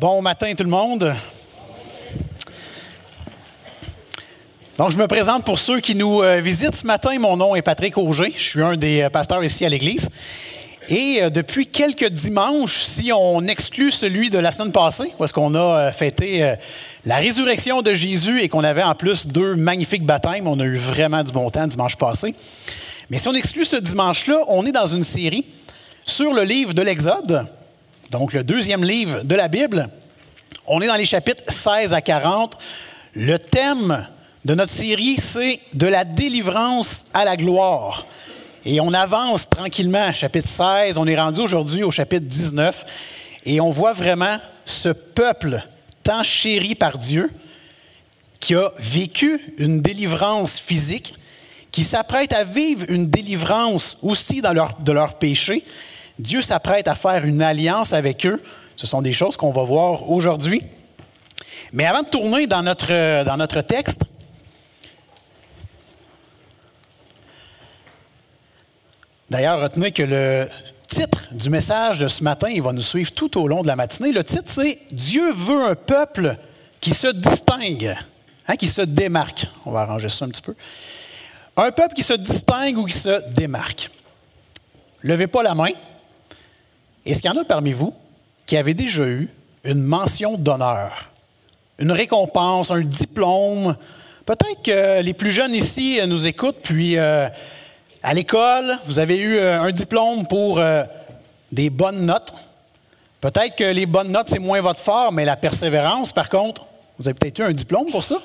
Bon matin tout le monde. Donc, je me présente pour ceux qui nous euh, visitent ce matin. Mon nom est Patrick Auger. Je suis un des euh, pasteurs ici à l'Église. Et euh, depuis quelques dimanches, si on exclut celui de la semaine passée, où est-ce qu'on a fêté la résurrection de Jésus et qu'on avait en plus deux magnifiques baptêmes, on a eu vraiment du bon temps dimanche passé. Mais si on exclut ce dimanche-là, on est dans une série sur le livre de l'Exode, donc le deuxième livre de la Bible. On est dans les chapitres 16 à 40. Le thème de notre série, c'est de la délivrance à la gloire. Et on avance tranquillement, chapitre 16, on est rendu aujourd'hui au chapitre 19, et on voit vraiment ce peuple tant chéri par Dieu, qui a vécu une délivrance physique, qui s'apprête à vivre une délivrance aussi dans leur, de leurs péchés. Dieu s'apprête à faire une alliance avec eux. Ce sont des choses qu'on va voir aujourd'hui. Mais avant de tourner dans notre, dans notre texte, D'ailleurs, retenez que le titre du message de ce matin, il va nous suivre tout au long de la matinée. Le titre, c'est Dieu veut un peuple qui se distingue, hein, qui se démarque. On va arranger ça un petit peu. Un peuple qui se distingue ou qui se démarque. Levez pas la main. Est-ce qu'il y en a parmi vous qui avaient déjà eu une mention d'honneur, une récompense, un diplôme? Peut-être que les plus jeunes ici nous écoutent, puis euh, à l'école, vous avez eu euh, un diplôme pour euh, des bonnes notes. Peut-être que les bonnes notes, c'est moins votre fort, mais la persévérance, par contre, vous avez peut-être eu un diplôme pour ça.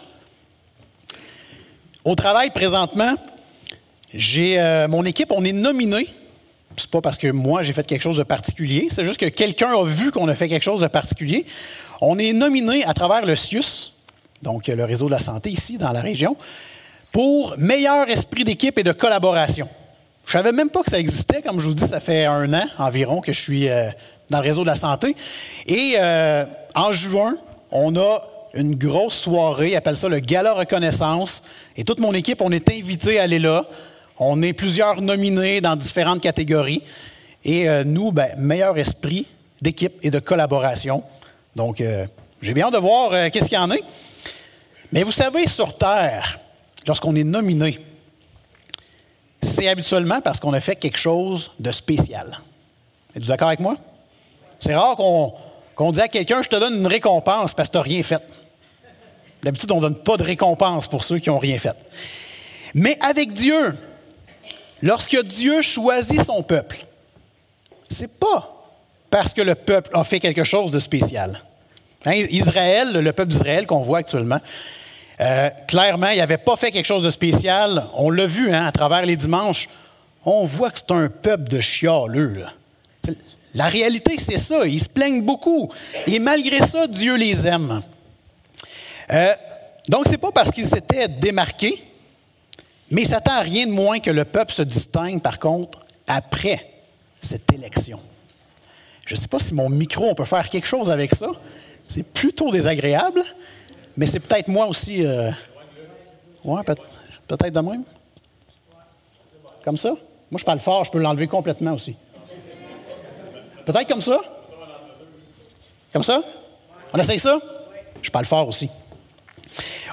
Au travail, présentement, j'ai euh, mon équipe, on est nominé. C'est pas parce que moi j'ai fait quelque chose de particulier, c'est juste que quelqu'un a vu qu'on a fait quelque chose de particulier. On est nominé à travers le CIUS, donc le réseau de la santé ici dans la région, pour meilleur esprit d'équipe et de collaboration. Je savais même pas que ça existait. Comme je vous dis, ça fait un an environ que je suis euh, dans le réseau de la santé. Et euh, en juin, on a une grosse soirée, appelle ça le Gala Reconnaissance. Et toute mon équipe, on est invité à aller là. On est plusieurs nominés dans différentes catégories. Et euh, nous, ben, meilleur esprit d'équipe et de collaboration. Donc, j'ai bien hâte de voir qu'est-ce qu'il y en a. Mais vous savez, sur Terre, lorsqu'on est nominé, c'est habituellement parce qu'on a fait quelque chose de spécial. Êtes-vous d'accord avec moi? C'est rare qu'on dise à quelqu'un, je te donne une récompense parce que tu n'as rien fait. D'habitude, on ne donne pas de récompense pour ceux qui n'ont rien fait. Mais avec Dieu, lorsque Dieu choisit son peuple, c'est pas parce que le peuple a fait quelque chose de spécial. Hein, Israël, le peuple d'Israël qu'on voit actuellement, euh, clairement, il n'avait pas fait quelque chose de spécial. On l'a vu hein, à travers les dimanches. On voit que c'est un peuple de chialeux. La réalité, c'est ça. Ils se plaignent beaucoup. Et malgré ça, Dieu les aime. Euh, donc, ce n'est pas parce qu'ils s'étaient démarqués, mais il s'attend à rien de moins que le peuple se distingue, par contre, après cette élection. Je ne sais pas si mon micro, on peut faire quelque chose avec ça. C'est plutôt désagréable. Mais c'est peut-être moi aussi. Euh, ouais, peut-être de même. Comme ça? Moi, je parle fort, je peux l'enlever complètement aussi. Peut-être comme ça? Comme ça? On essaye ça? Je parle fort aussi.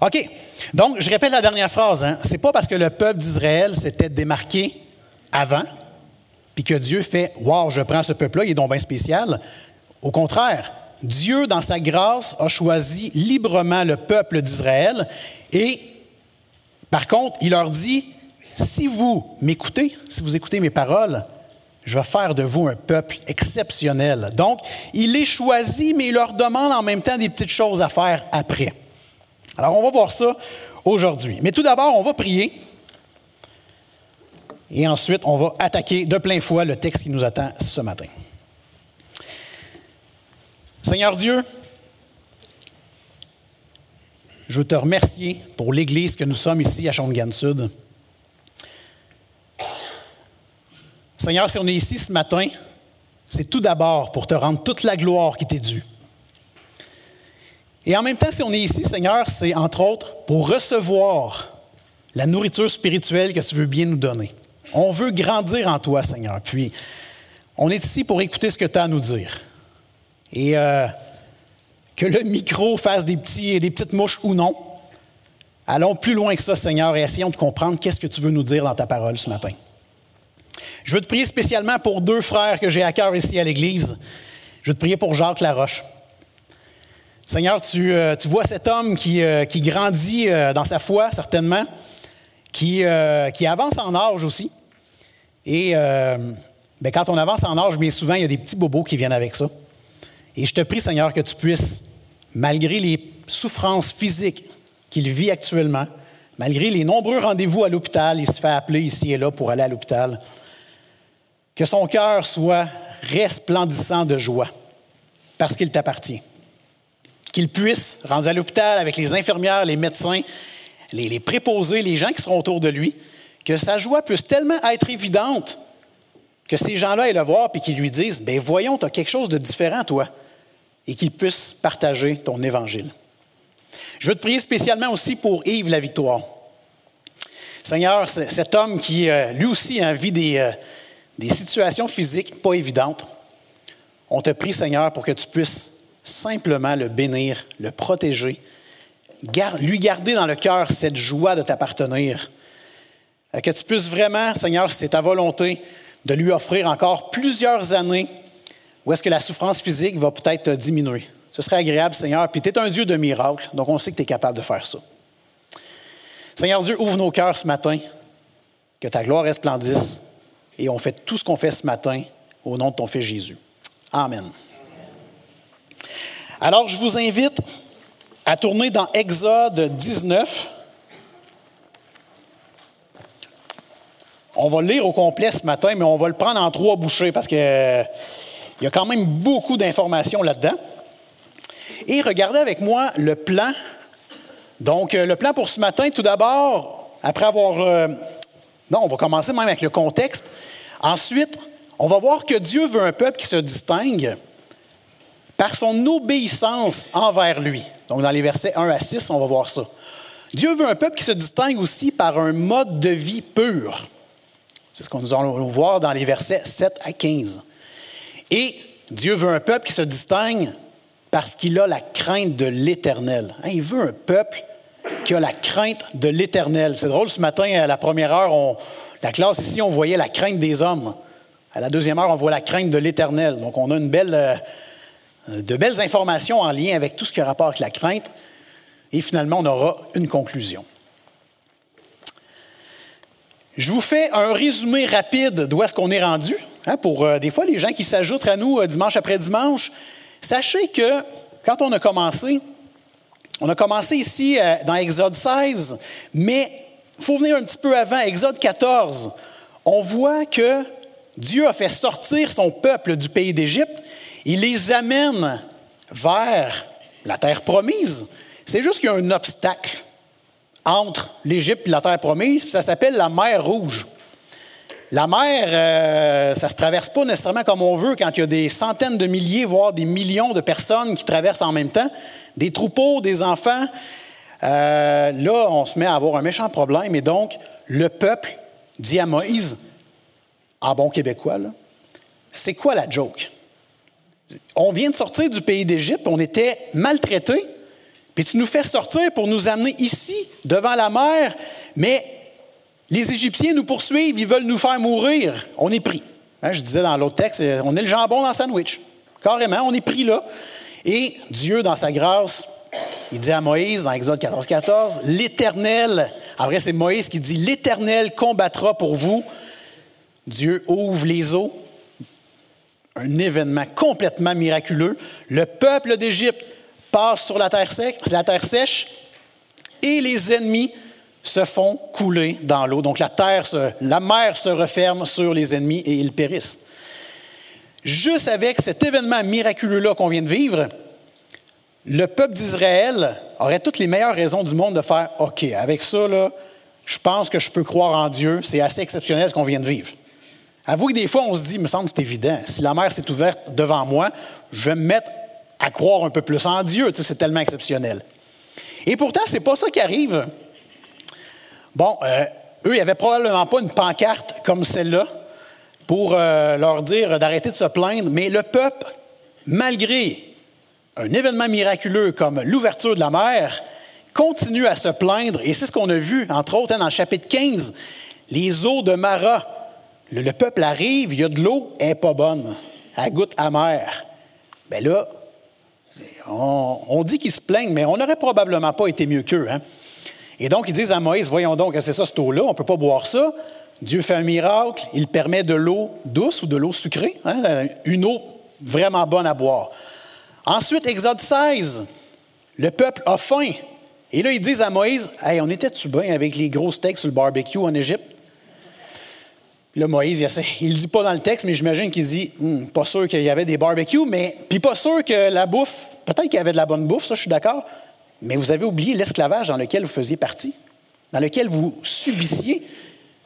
OK. Donc, je répète la dernière phrase. Hein. Ce n'est pas parce que le peuple d'Israël s'était démarqué avant, puis que Dieu fait Wow, je prends ce peuple-là, il est donc bien spécial. Au contraire, Dieu, dans sa grâce, a choisi librement le peuple d'Israël et, par contre, il leur dit, si vous m'écoutez, si vous écoutez mes paroles, je vais faire de vous un peuple exceptionnel. Donc, il les choisit, mais il leur demande en même temps des petites choses à faire après. Alors, on va voir ça aujourd'hui. Mais tout d'abord, on va prier. Et ensuite, on va attaquer de plein fouet le texte qui nous attend ce matin. Seigneur Dieu, je veux te remercier pour l'Église que nous sommes ici à Shawinigan Sud. Seigneur, si on est ici ce matin, c'est tout d'abord pour te rendre toute la gloire qui t'est due. Et en même temps, si on est ici, Seigneur, c'est entre autres pour recevoir la nourriture spirituelle que tu veux bien nous donner. On veut grandir en toi, Seigneur. Puis, on est ici pour écouter ce que tu as à nous dire. Et euh, que le micro fasse des, petits, des petites mouches ou non. Allons plus loin que ça, Seigneur, et essayons de comprendre qu'est-ce que tu veux nous dire dans ta parole ce matin. Je veux te prier spécialement pour deux frères que j'ai à cœur ici à l'Église. Je veux te prier pour Jacques Laroche. Seigneur, tu, euh, vois cet homme qui, euh, grandit euh, dans sa foi, certainement, qui, qui avance en âge aussi. Et ben, quand on avance en âge, bien souvent, il y a des petits bobos qui viennent avec ça. Et je te prie, Seigneur, que tu puisses, malgré les souffrances physiques qu'il vit actuellement, malgré les nombreux rendez-vous à l'hôpital, il se fait appeler ici et là pour aller à l'hôpital, que son cœur soit resplendissant de joie parce qu'il t'appartient. Qu'il puisse, rendu à l'hôpital avec les infirmières, les médecins, les, préposés, les gens qui seront autour de lui, que sa joie puisse tellement être évidente que ces gens-là aient le voir et qu'ils lui disent ben voyons, tu as quelque chose de différent, toi, et qu'ils puissent partager ton évangile. Je veux te prier spécialement aussi pour Yves la Victoire. Seigneur, cet homme qui, euh, lui aussi, a vit des, euh, des situations physiques pas évidentes. On te prie, Seigneur, pour que tu puisses simplement le bénir, le protéger, lui garder dans le cœur cette joie de t'appartenir. Euh, que tu puisses vraiment, Seigneur, si c'est ta volonté, de lui offrir encore plusieurs années où est-ce que la souffrance physique va peut-être diminuer. Ce serait agréable, Seigneur. Puis tu es un Dieu de miracles, donc on sait que tu es capable de faire ça. Seigneur Dieu, ouvre nos cœurs ce matin, que ta gloire resplendisse, et on fait tout ce qu'on fait ce matin au nom de ton Fils Jésus. Amen. Alors, je vous invite à tourner dans Exode 19. On va le lire au complet ce matin, mais on va le prendre en trois bouchées parce qu'il y a quand même beaucoup d'informations là-dedans. Et regardez avec moi le plan. Donc, euh, le plan pour ce matin, tout d'abord, après avoir euh, non, on va commencer même avec le contexte. Ensuite, on va voir que Dieu veut un peuple qui se distingue par son obéissance envers lui. Donc, dans les versets 1 à 6, on va voir ça. Dieu veut un peuple qui se distingue aussi par un mode de vie pur. C'est ce qu'on nous allons voir dans les versets 7 à 15. Et Dieu veut un peuple qui se distingue parce qu'il a la crainte de l'Éternel. Hein, il veut un peuple qui a la crainte de l'Éternel. C'est drôle, ce matin, à la première heure, la classe ici, on voyait la crainte des hommes. À la deuxième heure, on voit la crainte de l'Éternel. Donc, on a une belle, euh, de belles informations en lien avec tout ce qui a rapport avec la crainte. Et finalement, on aura une conclusion. Je vous fais un résumé rapide d'où est-ce qu'on est rendu. Hein, pour euh, des fois les gens qui s'ajoutent à nous euh, dimanche après dimanche, sachez que quand on a commencé, on a commencé ici euh, dans Exode 16, mais il faut venir un petit peu avant, Exode 14. On voit que Dieu a fait sortir son peuple du pays d'Égypte. Il les amène vers la terre promise. C'est juste qu'il y a un obstacle entre l'Égypte et la terre promise, puis ça s'appelle la mer Rouge. La mer, euh, ça ne se traverse pas nécessairement comme on veut quand il y a des centaines de milliers, voire des millions de personnes qui traversent en même temps, des troupeaux, des enfants. Euh, là, on se met à avoir un méchant problème. Et donc, le peuple dit à Moïse, en bon québécois, c'est quoi la joke? On vient de sortir du pays d'Égypte, on était maltraités, puis tu nous fais sortir pour nous amener ici, devant la mer, mais les Égyptiens nous poursuivent, ils veulent nous faire mourir. On est pris. Hein, je disais dans l'autre texte, on est le jambon dans le sandwich. Carrément, on est pris là. Et Dieu, dans sa grâce, il dit à Moïse, dans Exode 14, 14, l'Éternel, en vrai c'est Moïse qui dit, l'Éternel combattra pour vous. Dieu ouvre les eaux. Un événement complètement miraculeux. Le peuple d'Égypte passe sur la terre, sèche, et les ennemis se font couler dans l'eau. Donc la terre, la mer se referme sur les ennemis et ils périssent. Juste avec cet événement miraculeux-là qu'on vient de vivre, le peuple d'Israël aurait toutes les meilleures raisons du monde de faire OK, avec ça, je pense que je peux croire en Dieu, c'est assez exceptionnel ce qu'on vient de vivre. Avouez que des fois, on se dit, il me semble c'est évident, si la mer s'est ouverte devant moi, je vais me mettre à croire un peu plus en Dieu, tu sais, c'est tellement exceptionnel. Et pourtant, ce n'est pas ça qui arrive. Bon, euh, eux, ils n'avaient probablement pas une pancarte comme celle-là pour euh, leur dire d'arrêter de se plaindre, mais le peuple, malgré un événement miraculeux comme l'ouverture de la mer continue à se plaindre, et c'est ce qu'on a vu, entre autres, hein, dans le chapitre 15, les eaux de Mara. Le, peuple arrive, il y a de l'eau, elle n'est pas bonne, elle goûte amère. Bien là, on, dit qu'ils se plaignent, mais on n'aurait probablement pas été mieux qu'eux. Hein? Et donc, ils disent à Moïse, voyons donc, c'est ça cette eau-là, on ne peut pas boire ça. Dieu fait un miracle, il permet de l'eau douce ou de l'eau sucrée, hein, une eau vraiment bonne à boire. Ensuite, Exode 16, le peuple a faim. Et là, ils disent à Moïse, hey, on était-tu bien avec les gros steaks sur le barbecue en Égypte? Là, Moïse, il ne dit pas dans le texte, mais j'imagine qu'il dit, hmm, pas sûr qu'il y avait des barbecues, mais puis pas sûr que la bouffe, peut-être qu'il y avait de la bonne bouffe, ça je suis d'accord, mais vous avez oublié l'esclavage dans lequel vous faisiez partie, dans lequel vous subissiez.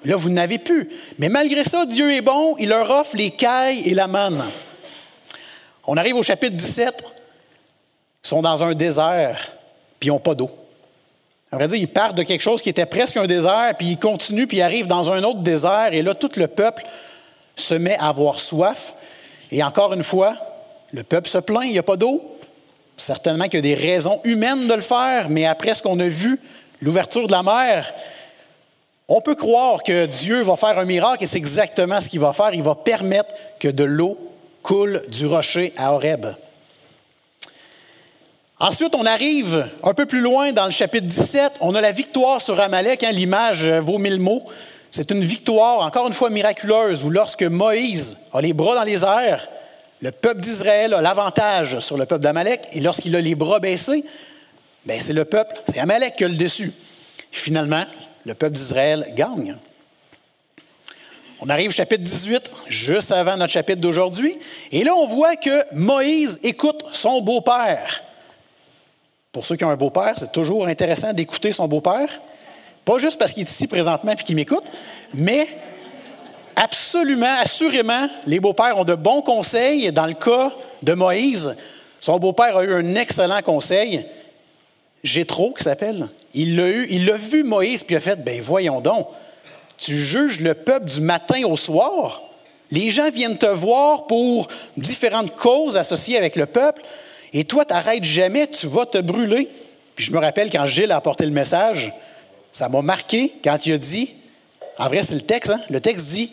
Là, vous n'avez plus. Mais malgré ça, Dieu est bon, il leur offre les cailles et la manne. On arrive au chapitre 17. Ils sont dans un désert, puis ils n'ont pas d'eau. On vrai dire, ils partent de quelque chose qui était presque un désert, puis ils continuent, puis ils arrivent dans un autre désert, et là, tout le peuple se met à avoir soif. Et encore une fois, le peuple se plaint, il n'y a pas d'eau. Certainement qu'il y a des raisons humaines de le faire, mais après ce qu'on a vu, l'ouverture de la mer, on peut croire que Dieu va faire un miracle et c'est exactement ce qu'il va faire. Il va permettre que de l'eau coule du rocher à Horeb. Ensuite, on arrive un peu plus loin dans le chapitre 17. On a la victoire sur Amalek. Hein, L'image vaut mille mots. C'est une victoire, encore une fois miraculeuse, où lorsque Moïse a les bras dans les airs, le peuple d'Israël a l'avantage sur le peuple d'Amalek. Et lorsqu'il a les bras baissés, ben c'est le peuple, c'est Amalek qui a le dessus. Finalement, le peuple d'Israël gagne. On arrive au chapitre 18, juste avant notre chapitre d'aujourd'hui, et là on voit que Moïse écoute son beau-père. Pour ceux qui ont un beau-père, c'est toujours intéressant d'écouter son beau-père. Pas juste parce qu'il est ici présentement et qu'il m'écoute, mais absolument, assurément, les beaux-pères ont de bons conseils. Dans le cas de Moïse, son beau-père a eu un excellent conseil. Jétro, qui s'appelle. Il l'a eu, il l'a vu Moïse, puis il a fait, ben voyons donc, tu juges le peuple du matin au soir. Les gens viennent te voir pour différentes causes associées avec le peuple, et toi, tu n'arrêtes jamais, tu vas te brûler. Puis je me rappelle quand Gilles a apporté le message, ça m'a marqué quand il a dit, en vrai c'est le texte, hein, le texte dit,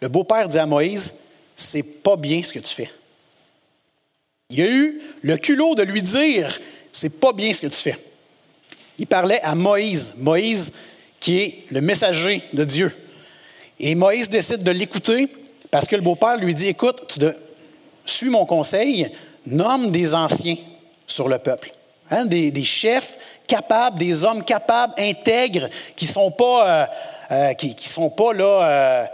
le beau-père dit à Moïse, c'est pas bien ce que tu fais. Il a eu le culot de lui dire, c'est pas bien ce que tu fais. Il parlait à Moïse, Moïse qui est le messager de Dieu. Et Moïse décide de l'écouter parce que le beau-père lui dit, écoute, tu suis mon conseil, nomme des anciens sur le peuple, hein, des, chefs capables, des hommes capables, intègres, qui ne sont pas, euh, euh, qui, sont pas là, euh,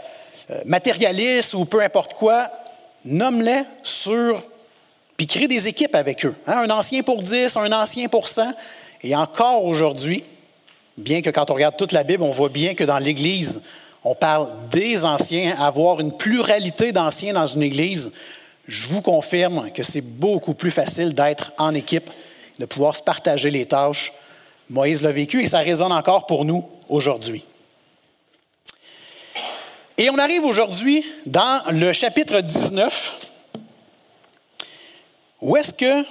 matérialistes ou peu importe quoi. Nomme-les sur puis crée des équipes avec eux. Hein? Un ancien pour 10, un ancien pour 100. Et encore aujourd'hui, bien que quand on regarde toute la Bible, on voit bien que dans l'Église, on parle des anciens, avoir une pluralité d'anciens dans une Église, je vous confirme que c'est beaucoup plus facile d'être en équipe, de pouvoir se partager les tâches. Moïse l'a vécu et ça résonne encore pour nous aujourd'hui. Et on arrive aujourd'hui dans le chapitre 19 où est-ce que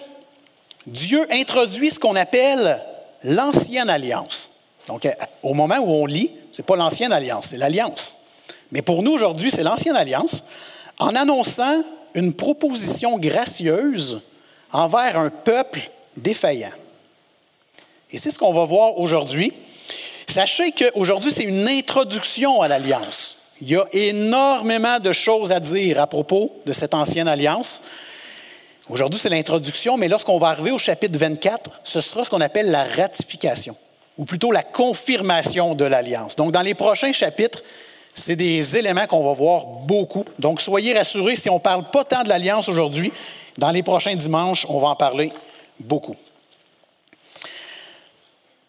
Dieu introduit ce qu'on appelle l'ancienne alliance. Donc, au moment où on lit, ce n'est pas l'ancienne alliance, c'est l'alliance. Mais pour nous, aujourd'hui, c'est l'ancienne alliance, en annonçant une proposition gracieuse envers un peuple défaillant. Et c'est ce qu'on va voir aujourd'hui. Sachez qu'aujourd'hui, c'est une introduction à l'alliance. Il y a énormément de choses à dire à propos de cette ancienne alliance. Aujourd'hui, c'est l'introduction, mais lorsqu'on va arriver au chapitre 24, ce sera ce qu'on appelle la ratification, ou plutôt la confirmation de l'alliance. Donc, dans les prochains chapitres, c'est des éléments qu'on va voir beaucoup. Donc, soyez rassurés, si on ne parle pas tant de l'alliance aujourd'hui, dans les prochains dimanches, on va en parler beaucoup.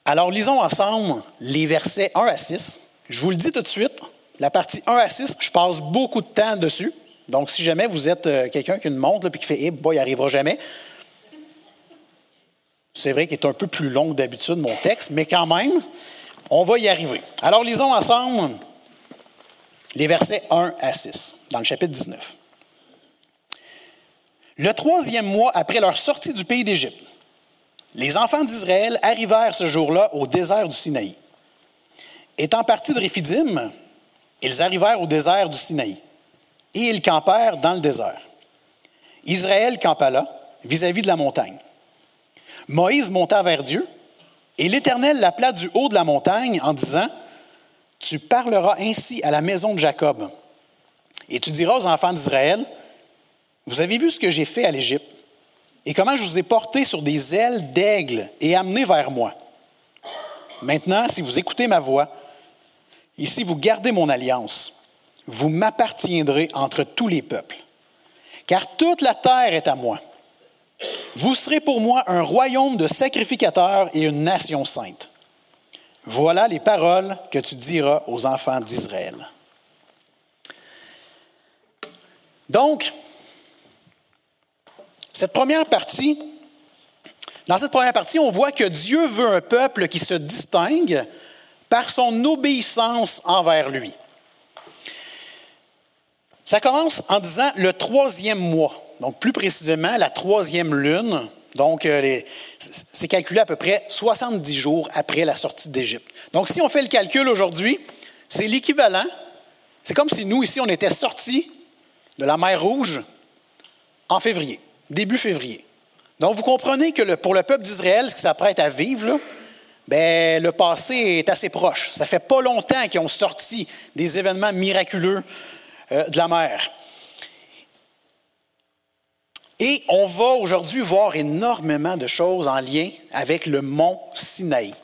Alors, lisons ensemble les versets 1 à 6. Je vous le dis tout de suite, la partie 1 à 6, je passe beaucoup de temps dessus. Donc, si jamais vous êtes euh, quelqu'un qui a une montre et qui fait Eh, boy, il arrivera jamais. C'est vrai qu'il est un peu plus long d'habitude, mon texte, mais quand même, on va y arriver. Alors, lisons ensemble les versets 1 à 6 dans le chapitre 19. Le troisième mois après leur sortie du pays d'Égypte, les enfants d'Israël arrivèrent ce jour-là au désert du Sinaï. Étant partis de Réphidim, ils arrivèrent au désert du Sinaï et ils campèrent dans le désert. Israël campa là, vis-à-vis de la montagne. Moïse monta vers Dieu et l'Éternel l'appela du haut de la montagne en disant, Tu parleras ainsi à la maison de Jacob et tu diras aux enfants d'Israël, Vous avez vu ce que j'ai fait à l'Égypte? Et comment je vous ai porté sur des ailes d'aigle et amené vers moi? Maintenant, si vous écoutez ma voix, et si vous gardez mon alliance, vous m'appartiendrez entre tous les peuples, car toute la terre est à moi. Vous serez pour moi un royaume de sacrificateurs et une nation sainte. Voilà les paroles que tu diras aux enfants d'Israël. Donc, cette première partie, dans cette première partie, on voit que Dieu veut un peuple qui se distingue par son obéissance envers lui. Ça commence en disant le troisième mois, donc plus précisément la troisième lune. Donc, euh, c'est calculé à peu près 70 jours après la sortie d'Égypte. Donc, si on fait le calcul aujourd'hui, c'est l'équivalent. C'est comme si nous, ici, on était sortis de la mer Rouge en février début février. Donc, vous comprenez que pour le peuple d'Israël, ce qui s'apprête à vivre, ben, le passé est assez proche. Ça fait pas longtemps qu'ils ont sorti des événements miraculeux euh, de la mer. Et on va aujourd'hui voir énormément de choses en lien avec le mont Sinaï.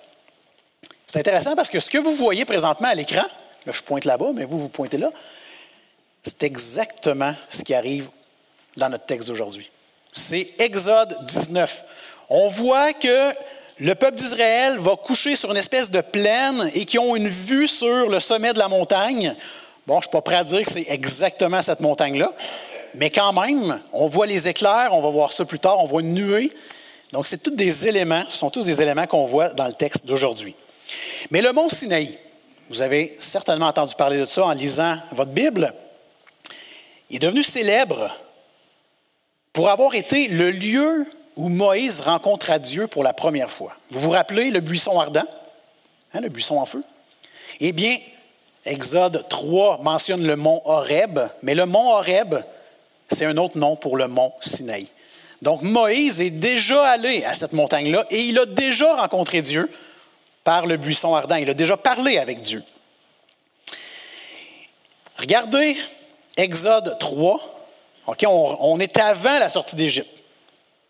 C'est intéressant parce que ce que vous voyez présentement à l'écran, là je pointe là-bas, mais vous, vous pointez là, c'est exactement ce qui arrive dans notre texte d'aujourd'hui c'est Exode 19. On voit que le peuple d'Israël va coucher sur une espèce de plaine et qui ont une vue sur le sommet de la montagne. Bon, je ne suis pas prêt à dire que c'est exactement cette montagne-là, mais quand même, on voit les éclairs, on va voir ça plus tard, on voit une nuée. Donc, c'est tous des éléments, ce sont tous des éléments qu'on voit dans le texte d'aujourd'hui. Mais le mont Sinaï, vous avez certainement entendu parler de ça en lisant votre Bible, est devenu célèbre pour avoir été le lieu où Moïse rencontra Dieu pour la première fois. Vous vous rappelez le buisson ardent, hein, le buisson en feu? Eh bien, Exode 3 mentionne le mont Horeb, mais le mont Horeb, c'est un autre nom pour le mont Sinaï. Donc Moïse est déjà allé à cette montagne-là et il a déjà rencontré Dieu par le buisson ardent. Il a déjà parlé avec Dieu. Regardez Exode 3, on, est avant la sortie d'Égypte.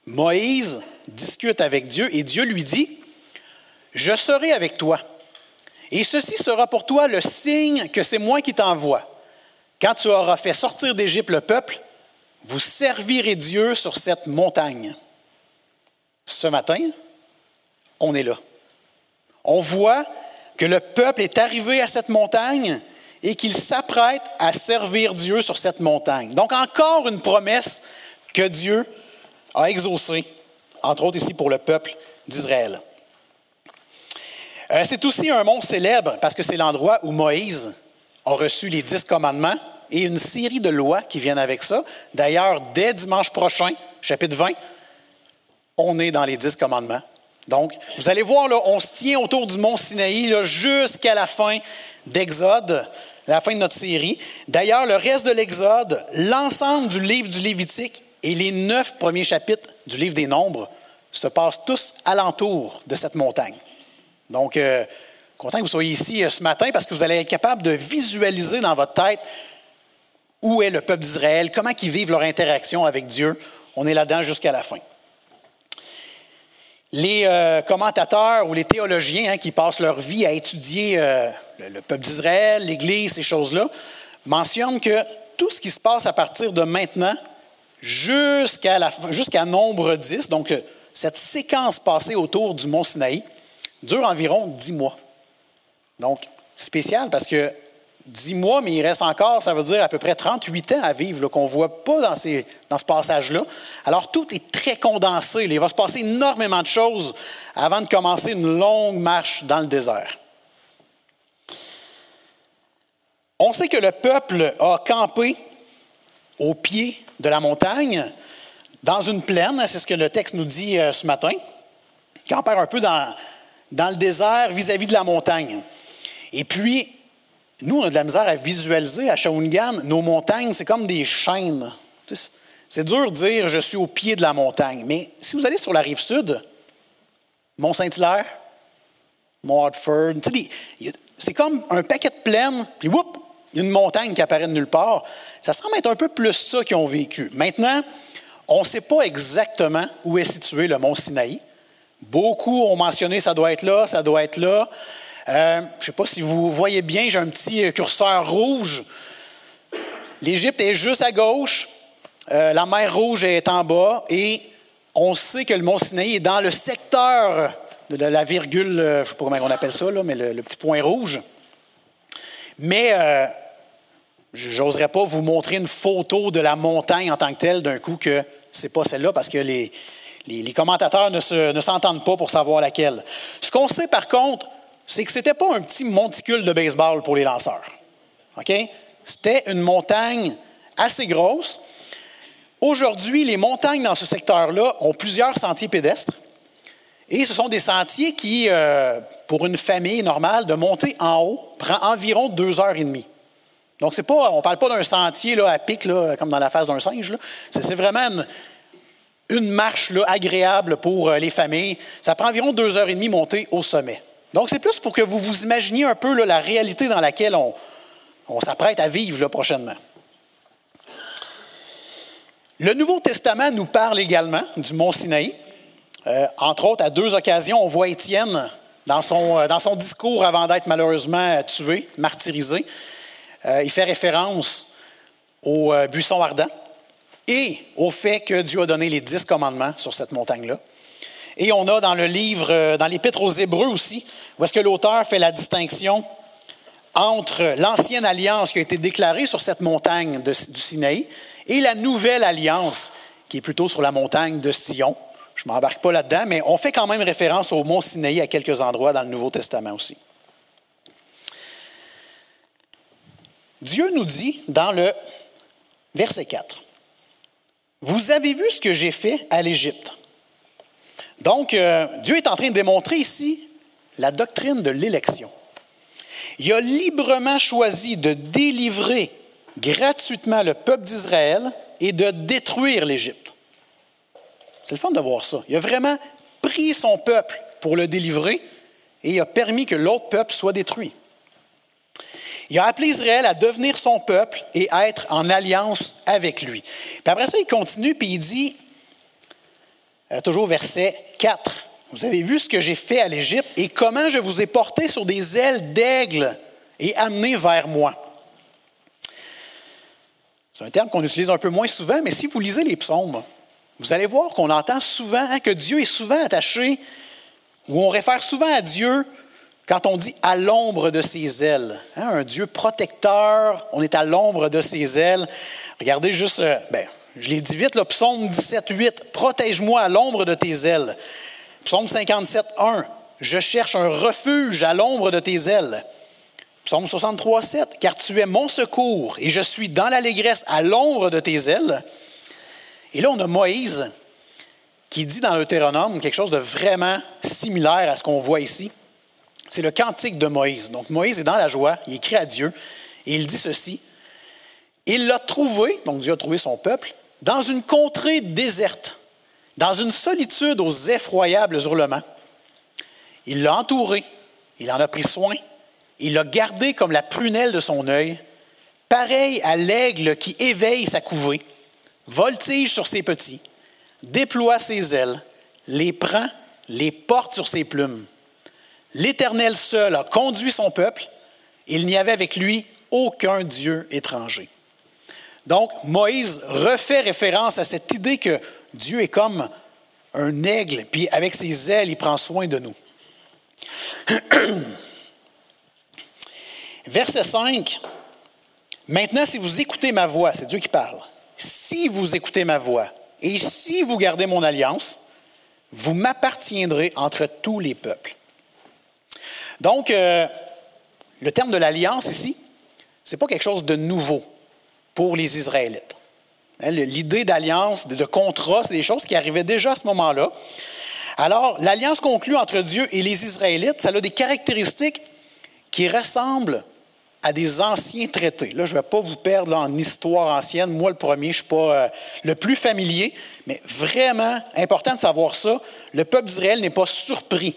Moïse discute avec Dieu et Dieu lui dit, Je serai avec toi. Et ceci sera pour toi le signe que c'est moi qui t'envoie. Quand tu auras fait sortir d'Égypte le peuple, vous servirez Dieu sur cette montagne. Ce matin, on est là. On voit que le peuple est arrivé à cette montagne et qu'il s'apprête à servir Dieu sur cette montagne. Donc encore une promesse que Dieu a exaucée, entre autres ici pour le peuple d'Israël. Euh, c'est aussi un mont célèbre parce que c'est l'endroit où Moïse a reçu les dix commandements et une série de lois qui viennent avec ça. D'ailleurs, dès dimanche prochain, chapitre 20, on est dans les dix commandements. Donc, vous allez voir, là, on se tient autour du mont Sinaï jusqu'à la fin d'Exode, la fin de notre série. D'ailleurs, le reste de l'Exode, l'ensemble du livre du Lévitique et les neuf premiers chapitres du livre des Nombres se passent tous alentour de cette montagne. Donc, euh, content que vous soyez ici euh, ce matin parce que vous allez être capable de visualiser dans votre tête où est le peuple d'Israël, comment ils vivent leur interaction avec Dieu? On est là-dedans jusqu'à la fin. Les euh, commentateurs ou les théologiens hein, qui passent leur vie à étudier euh, le, peuple d'Israël, l'Église, ces choses-là, mentionnent que tout ce qui se passe à partir de maintenant jusqu'à, nombre 10, donc euh, cette séquence passée autour du mont Sinaï, dure environ 10 mois. Donc, spécial parce que 10 mois, mais il reste encore, ça veut dire à peu près 38 ans à vivre, qu'on ne voit pas dans, ce passage-là. Alors, tout est très condensé. Il va se passer énormément de choses avant de commencer une longue marche dans le désert. On sait que le peuple a campé au pied de la montagne dans une plaine, c'est ce que le texte nous dit euh, ce matin. Ils campèrent un peu dans, dans le désert vis-à-vis de la montagne. Et puis, nous, on a de la misère à visualiser à Shawinigan, nos montagnes, c'est comme des chaînes. C'est dur de dire je suis au pied de la montagne. Mais si vous allez sur la rive sud, Mont-Saint-Hilaire, Mont-Hartford, c'est comme un paquet de plaines, puis whoop, une montagne qui apparaît de nulle part. Ça semble être un peu plus ça qu'ils ont vécu. Maintenant, on ne sait pas exactement où est situé le mont Sinaï. Beaucoup ont mentionné ça doit être là, ça doit être là. Euh, je ne sais pas si vous voyez bien, j'ai un petit curseur rouge. L'Égypte est juste à gauche, euh, la mer Rouge est en bas et on sait que le mont Sinaï est dans le secteur de la virgule, euh, je ne sais pas comment on appelle ça, mais le, petit point rouge. Mais je n'oserais pas vous montrer une photo de la montagne en tant que telle d'un coup que ce n'est pas celle-là parce que les, les, commentateurs ne, s'entendent pas pour savoir laquelle. Ce qu'on sait par contre, c'est que ce n'était pas un petit monticule de baseball pour les lanceurs. OK? C'était une montagne assez grosse. Aujourd'hui, les montagnes dans ce secteur-là ont plusieurs sentiers pédestres. Et ce sont des sentiers qui, euh, pour une famille normale, de monter en haut, prend environ deux heures et demie. Donc, c'est pas, on ne parle pas d'un sentier là, à pic, là, comme dans la face d'un singe. C'est vraiment une, marche là, agréable pour euh, les familles. Ça prend environ deux heures et demie monter au sommet. Donc, c'est plus pour que vous vous imaginiez un peu la réalité dans laquelle on, s'apprête à vivre prochainement. Le Nouveau Testament nous parle également du mont Sinaï. Euh, entre autres, à deux occasions, on voit Étienne dans son, euh, discours avant d'être malheureusement tué, martyrisé. Euh, il fait référence au buisson ardent et au fait que Dieu a donné les dix commandements sur cette montagne-là. Et on a dans le livre, euh, dans l'Épître aux Hébreux aussi, où est-ce que l'auteur fait la distinction entre l'ancienne alliance qui a été déclarée sur cette montagne du Sinaï et la nouvelle alliance qui est plutôt sur la montagne de Sion. Je ne m'embarque pas là-dedans, mais on fait quand même référence au mont Sinaï à quelques endroits dans le Nouveau Testament aussi. Dieu nous dit dans le verset 4, Vous avez vu ce que j'ai fait à l'Égypte. Donc, euh, Dieu est en train de démontrer ici la doctrine de l'élection. Il a librement choisi de délivrer gratuitement le peuple d'Israël et de détruire l'Égypte. C'est le fun de voir ça. Il a vraiment pris son peuple pour le délivrer et il a permis que l'autre peuple soit détruit. Il a appelé Israël à devenir son peuple et à être en alliance avec lui. Puis après ça, il continue, puis il dit, euh, toujours verset 4, Vous avez vu ce que j'ai fait à l'Égypte et comment je vous ai porté sur des ailes d'aigle et amené vers moi. C'est un terme qu'on utilise un peu moins souvent, mais si vous lisez les psaumes, vous allez voir qu'on entend souvent que Dieu est souvent attaché, ou on réfère souvent à Dieu quand on dit à l'ombre de ses ailes, hein, un Dieu protecteur, on est à l'ombre de ses ailes. Regardez juste, euh, ben, je l'ai dit vite, le psaume 17, 8, protège-moi à l'ombre de tes ailes. Psaume 57, 1, je cherche un refuge à l'ombre de tes ailes. Psaume 63, 7, car tu es mon secours et je suis dans l'allégresse à l'ombre de tes ailes. Et là, on a Moïse qui dit dans l'Eutéronome quelque chose de vraiment similaire à ce qu'on voit ici. C'est le cantique de Moïse. Donc Moïse est dans la joie, il écrit à Dieu et il dit ceci. Il l'a trouvé, donc Dieu a trouvé son peuple, dans une contrée déserte, dans une solitude aux effroyables hurlements. Il l'a entouré, il en a pris soin, il l'a gardé comme la prunelle de son œil, pareil à l'aigle qui éveille sa couvée, voltige sur ses petits, déploie ses ailes, les prend, les porte sur ses plumes. L'Éternel seul a conduit son peuple. Il n'y avait avec lui aucun Dieu étranger. Donc, Moïse refait référence à cette idée que Dieu est comme un aigle, puis avec ses ailes, il prend soin de nous. Verset 5. Maintenant, si vous écoutez ma voix, c'est Dieu qui parle, si vous écoutez ma voix et si vous gardez mon alliance, vous m'appartiendrez entre tous les peuples. Donc, euh, le terme de l'alliance ici, ce n'est pas quelque chose de nouveau pour les Israélites. Hein, l'idée d'alliance, de, contrat, c'est des choses qui arrivaient déjà à ce moment-là. Alors, l'alliance conclue entre Dieu et les Israélites, ça a des caractéristiques qui ressemblent à des anciens traités. Là, je ne vais pas vous perdre en histoire ancienne. Moi, le premier, je ne suis pas euh, le plus familier, mais vraiment important de savoir ça. Le peuple d'Israël n'est pas surpris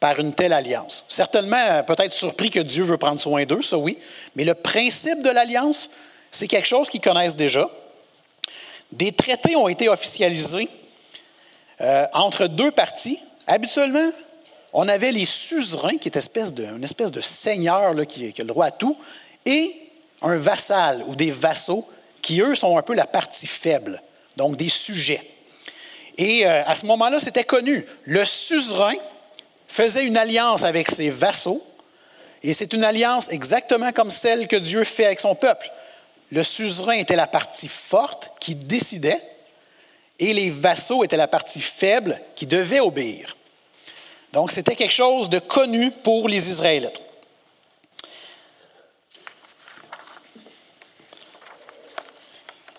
par une telle alliance. Certainement, euh, peut-être surpris que Dieu veut prendre soin d'eux, ça oui, mais le principe de l'alliance, c'est quelque chose qu'ils connaissent déjà. Des traités ont été officialisés euh, entre deux parties. Habituellement, on avait les suzerains, qui est une espèce de seigneur qui, qui a le droit à tout, et un vassal ou des vassaux, qui eux sont un peu la partie faible, donc des sujets. Et euh, à ce moment-là, c'était connu. Le suzerain faisait une alliance avec ses vassaux, et c'est une alliance exactement comme celle que Dieu fait avec son peuple. Le suzerain était la partie forte qui décidait, et les vassaux étaient la partie faible qui devait obéir. Donc c'était quelque chose de connu pour les Israélites.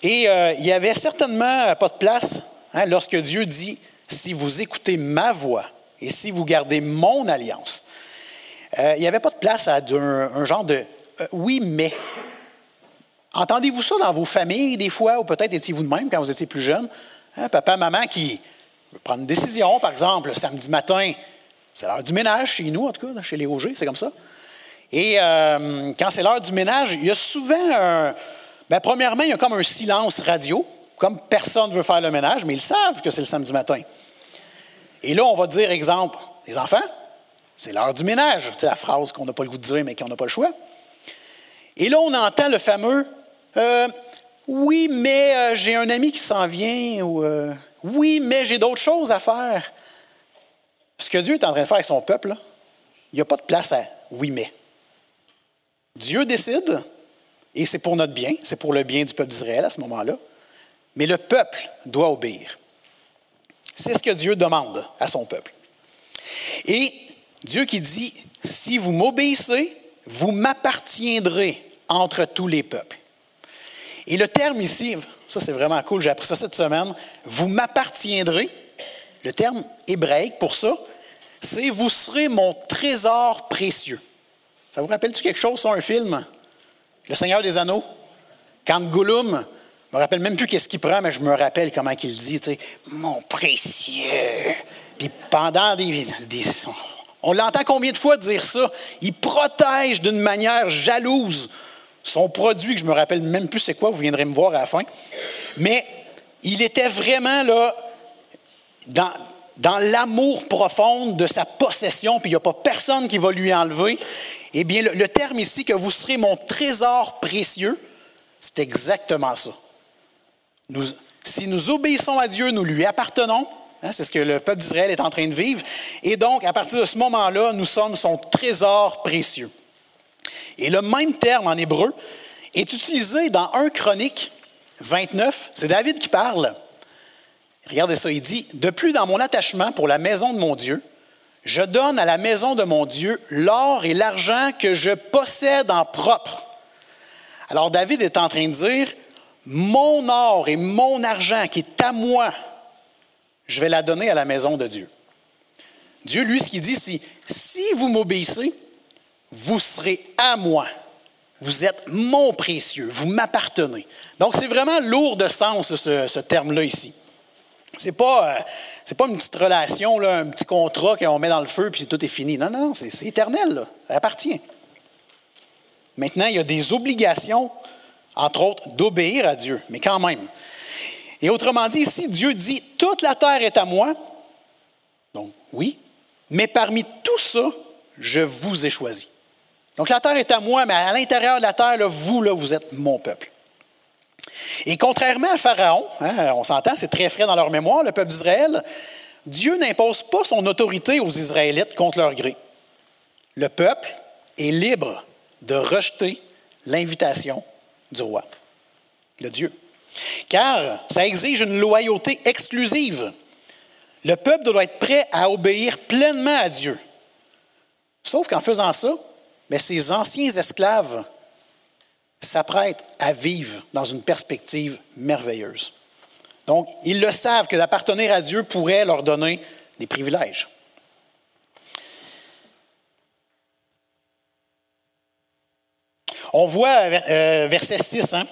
Et euh, il n'y avait certainement pas de place hein, lorsque Dieu dit, si vous écoutez ma voix et si vous gardez mon alliance. Euh, il n'y avait pas de place à un, genre de euh, oui, mais Entendez-vous ça dans vos familles des fois, ou peut-être étiez-vous de même quand vous étiez plus jeune? Hein, papa, maman qui veut prendre une décision, par exemple, le samedi matin, c'est l'heure du ménage chez nous, en tout cas, chez les OG, c'est comme ça. Et euh, quand c'est l'heure du ménage, il y a souvent un. Bien, premièrement, il y a comme un silence radio, comme personne ne veut faire le ménage, mais ils savent que c'est le samedi matin. Et là, on va dire, exemple, les enfants, c'est l'heure du ménage. C'est la phrase qu'on n'a pas le goût de dire, mais qu'on n'a pas le choix. Et là, on entend le fameux euh, oui, mais euh, j'ai un ami qui s'en vient, euh, oui, mais j'ai d'autres choses à faire. Ce que Dieu est en train de faire avec son peuple, il n'y a pas de place à oui, mais. Dieu décide, et c'est pour notre bien, c'est pour le bien du peuple d'Israël à ce moment-là, mais le peuple doit obéir. C'est ce que Dieu demande à son peuple. Et Dieu qui dit, si vous m'obéissez, vous m'appartiendrez entre tous les peuples. Et le terme ici, ça c'est vraiment cool, j'ai appris ça cette semaine, vous m'appartiendrez. Le terme hébraïque pour ça, c'est vous serez mon trésor précieux. Ça vous rappelle-tu quelque chose sur un film? Le Seigneur des Anneaux? Quand Gollum, je me rappelle même plus qu'est-ce qu'il prend, mais je me rappelle comment il dit, tu sais, mon précieux. Puis pendant des, des on l'entend combien de fois dire ça? Il protège d'une manière jalouse son produit, que je me rappelle même plus c'est quoi, vous viendrez me voir à la fin. Mais il était vraiment là dans, l'amour profond de sa possession, puis il n'y a pas personne qui va lui enlever. Eh bien, le, terme ici, que vous serez mon trésor précieux, c'est exactement ça. Si nous obéissons à Dieu, nous lui appartenons. Hein, c'est ce que le peuple d'Israël est en train de vivre. Et donc, à partir de ce moment-là, nous sommes son trésor précieux. Et le même terme en hébreu est utilisé dans 1 Chronique 29. C'est David qui parle. Regardez ça, il dit, De plus dans mon attachement pour la maison de mon Dieu, je donne à la maison de mon Dieu l'or et l'argent que je possède en propre. Alors David est en train de dire, mon or et mon argent qui est à moi, je vais la donner à la maison de Dieu. Dieu, lui, ce qu'il dit, c'est, si vous m'obéissez, vous serez à moi. Vous êtes mon précieux, vous m'appartenez. Donc, c'est vraiment lourd de sens, ce, terme-là ici. Ce n'est pas, euh, pas une petite relation, là, un petit contrat qu'on met dans le feu puis tout est fini. Non, non, c'est, éternel, ça appartient. Maintenant, il y a des obligations, entre autres, d'obéir à Dieu, mais quand même. Et autrement dit, ici, Dieu dit, toute la terre est à moi. Donc, oui, mais parmi tout ça, je vous ai choisi. Donc la terre est à moi, mais à l'intérieur de la terre, vous, vous êtes mon peuple. Et contrairement à Pharaon, hein, on s'entend, c'est très frais dans leur mémoire, le peuple d'Israël, Dieu n'impose pas son autorité aux Israélites contre leur gré. Le peuple est libre de rejeter l'invitation du roi, de Dieu. Car ça exige une loyauté exclusive. Le peuple doit être prêt à obéir pleinement à Dieu. Sauf qu'en faisant ça, mais ces anciens esclaves, s'apprêtent à vivre dans une perspective merveilleuse. Donc, ils le savent que d'appartenir à Dieu pourrait leur donner des privilèges. On voit euh, verset 6, hein?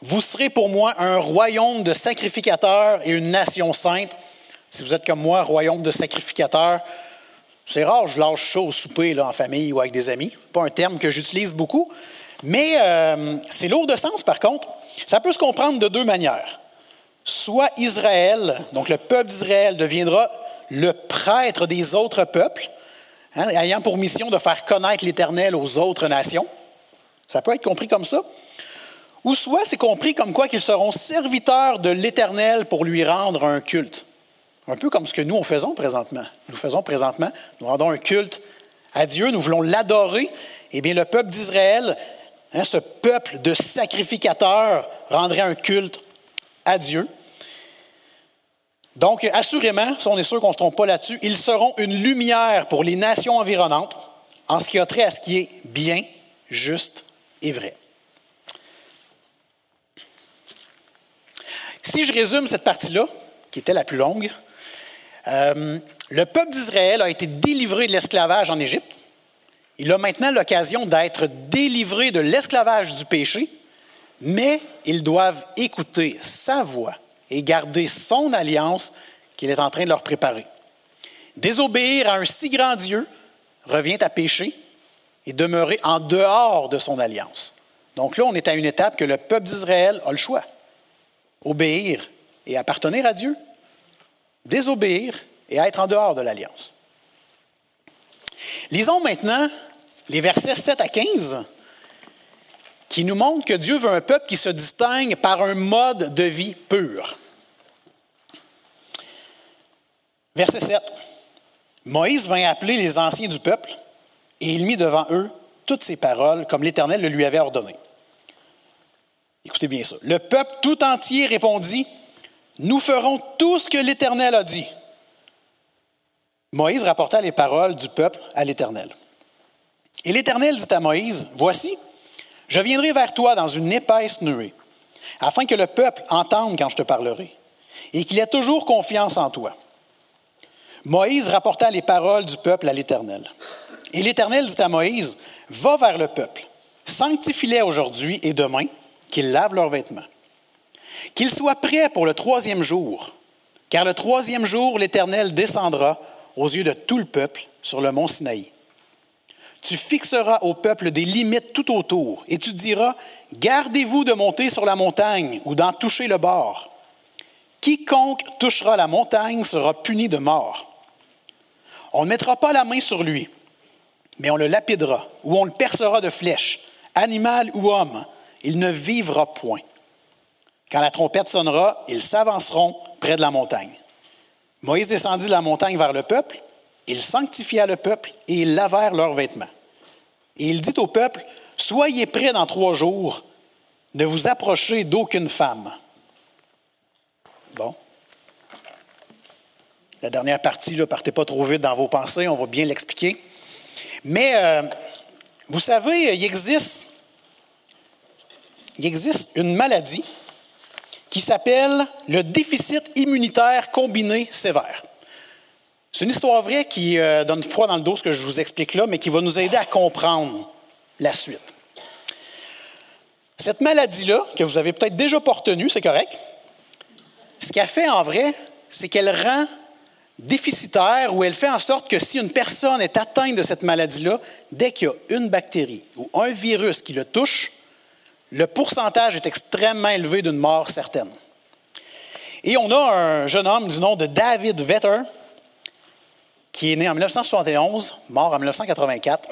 Vous serez pour moi un royaume de sacrificateurs et une nation sainte. Si vous êtes comme moi, royaume de sacrificateurs, c'est rare, je lâche ça au souper là, en famille ou avec des amis. Pas un terme que j'utilise beaucoup, mais euh, c'est lourd de sens par contre. Ça peut se comprendre de deux manières. Soit Israël, donc le peuple d'Israël, deviendra le prêtre des autres peuples, hein, ayant pour mission de faire connaître l'Éternel aux autres nations. Ça peut être compris comme ça. Ou soit c'est compris comme quoi qu'ils seront serviteurs de l'Éternel pour lui rendre un culte. Un peu comme ce que nous, on faisons présentement. Nous faisons présentement, nous rendons un culte à Dieu, nous voulons l'adorer. Eh bien, le peuple d'Israël, hein, ce peuple de sacrificateurs, rendrait un culte à Dieu. Donc, assurément, si on est sûr qu'on ne se trompe pas là-dessus, ils seront une lumière pour les nations environnantes en ce qui a trait à ce qui est bien, juste et vrai. Si je résume cette partie-là, qui était la plus longue, euh, le peuple d'Israël a été délivré de l'esclavage en Égypte. Il a maintenant l'occasion d'être délivré de l'esclavage du péché, mais ils doivent écouter sa voix et garder son alliance qu'il est en train de leur préparer. Désobéir à un si grand Dieu revient à pécher et demeurer en dehors de son alliance. Donc là, on est à une étape que le peuple d'Israël a le choix. Obéir et appartenir à Dieu désobéir et être en dehors de l'alliance. Lisons maintenant les versets 7 à 15 qui nous montrent que Dieu veut un peuple qui se distingue par un mode de vie pur. Verset 7. Moïse vint appeler les anciens du peuple et il mit devant eux toutes ces paroles comme l'Éternel le lui avait ordonné. Écoutez bien ça. Le peuple tout entier répondit, nous ferons tout ce que l'Éternel a dit. Moïse rapporta les paroles du peuple à l'Éternel. Et l'Éternel dit à Moïse, Voici, je viendrai vers toi dans une épaisse nuée, afin que le peuple entende quand je te parlerai, et qu'il ait toujours confiance en toi. Moïse rapporta les paroles du peuple à l'Éternel. Et l'Éternel dit à Moïse, Va vers le peuple, sanctifie-les aujourd'hui et demain, qu'ils lavent leurs vêtements qu'il soit prêt pour le troisième jour, car le troisième jour, l'Éternel descendra aux yeux de tout le peuple sur le mont Sinaï. Tu fixeras au peuple des limites tout autour, et tu diras, Gardez-vous de monter sur la montagne ou d'en toucher le bord. Quiconque touchera la montagne sera puni de mort. On ne mettra pas la main sur lui, mais on le lapidera, ou on le percera de flèches, animal ou homme. Il ne vivra point. Quand la trompette sonnera, ils s'avanceront près de la montagne. Moïse descendit de la montagne vers le peuple, il sanctifia le peuple et ils lavèrent leurs vêtements. Et il dit au peuple, Soyez prêts dans trois jours, ne vous approchez d'aucune femme. Bon. La dernière partie, ne partez pas trop vite dans vos pensées, on va bien l'expliquer. Mais euh, vous savez, il existe, il existe une maladie qui s'appelle le déficit immunitaire combiné sévère. C'est une histoire vraie qui euh, donne froid dans le dos, ce que je vous explique là, mais qui va nous aider à comprendre la suite. Cette maladie-là, que vous avez peut-être déjà pas retenue, c'est correct, ce qu'elle fait en vrai, c'est qu'elle rend déficitaire ou elle fait en sorte que si une personne est atteinte de cette maladie-là, dès qu'il y a une bactérie ou un virus qui le touche, le pourcentage est extrêmement élevé d'une mort certaine. Et on a un jeune homme du nom de David Vetter, qui est né en 1971, mort en 1984.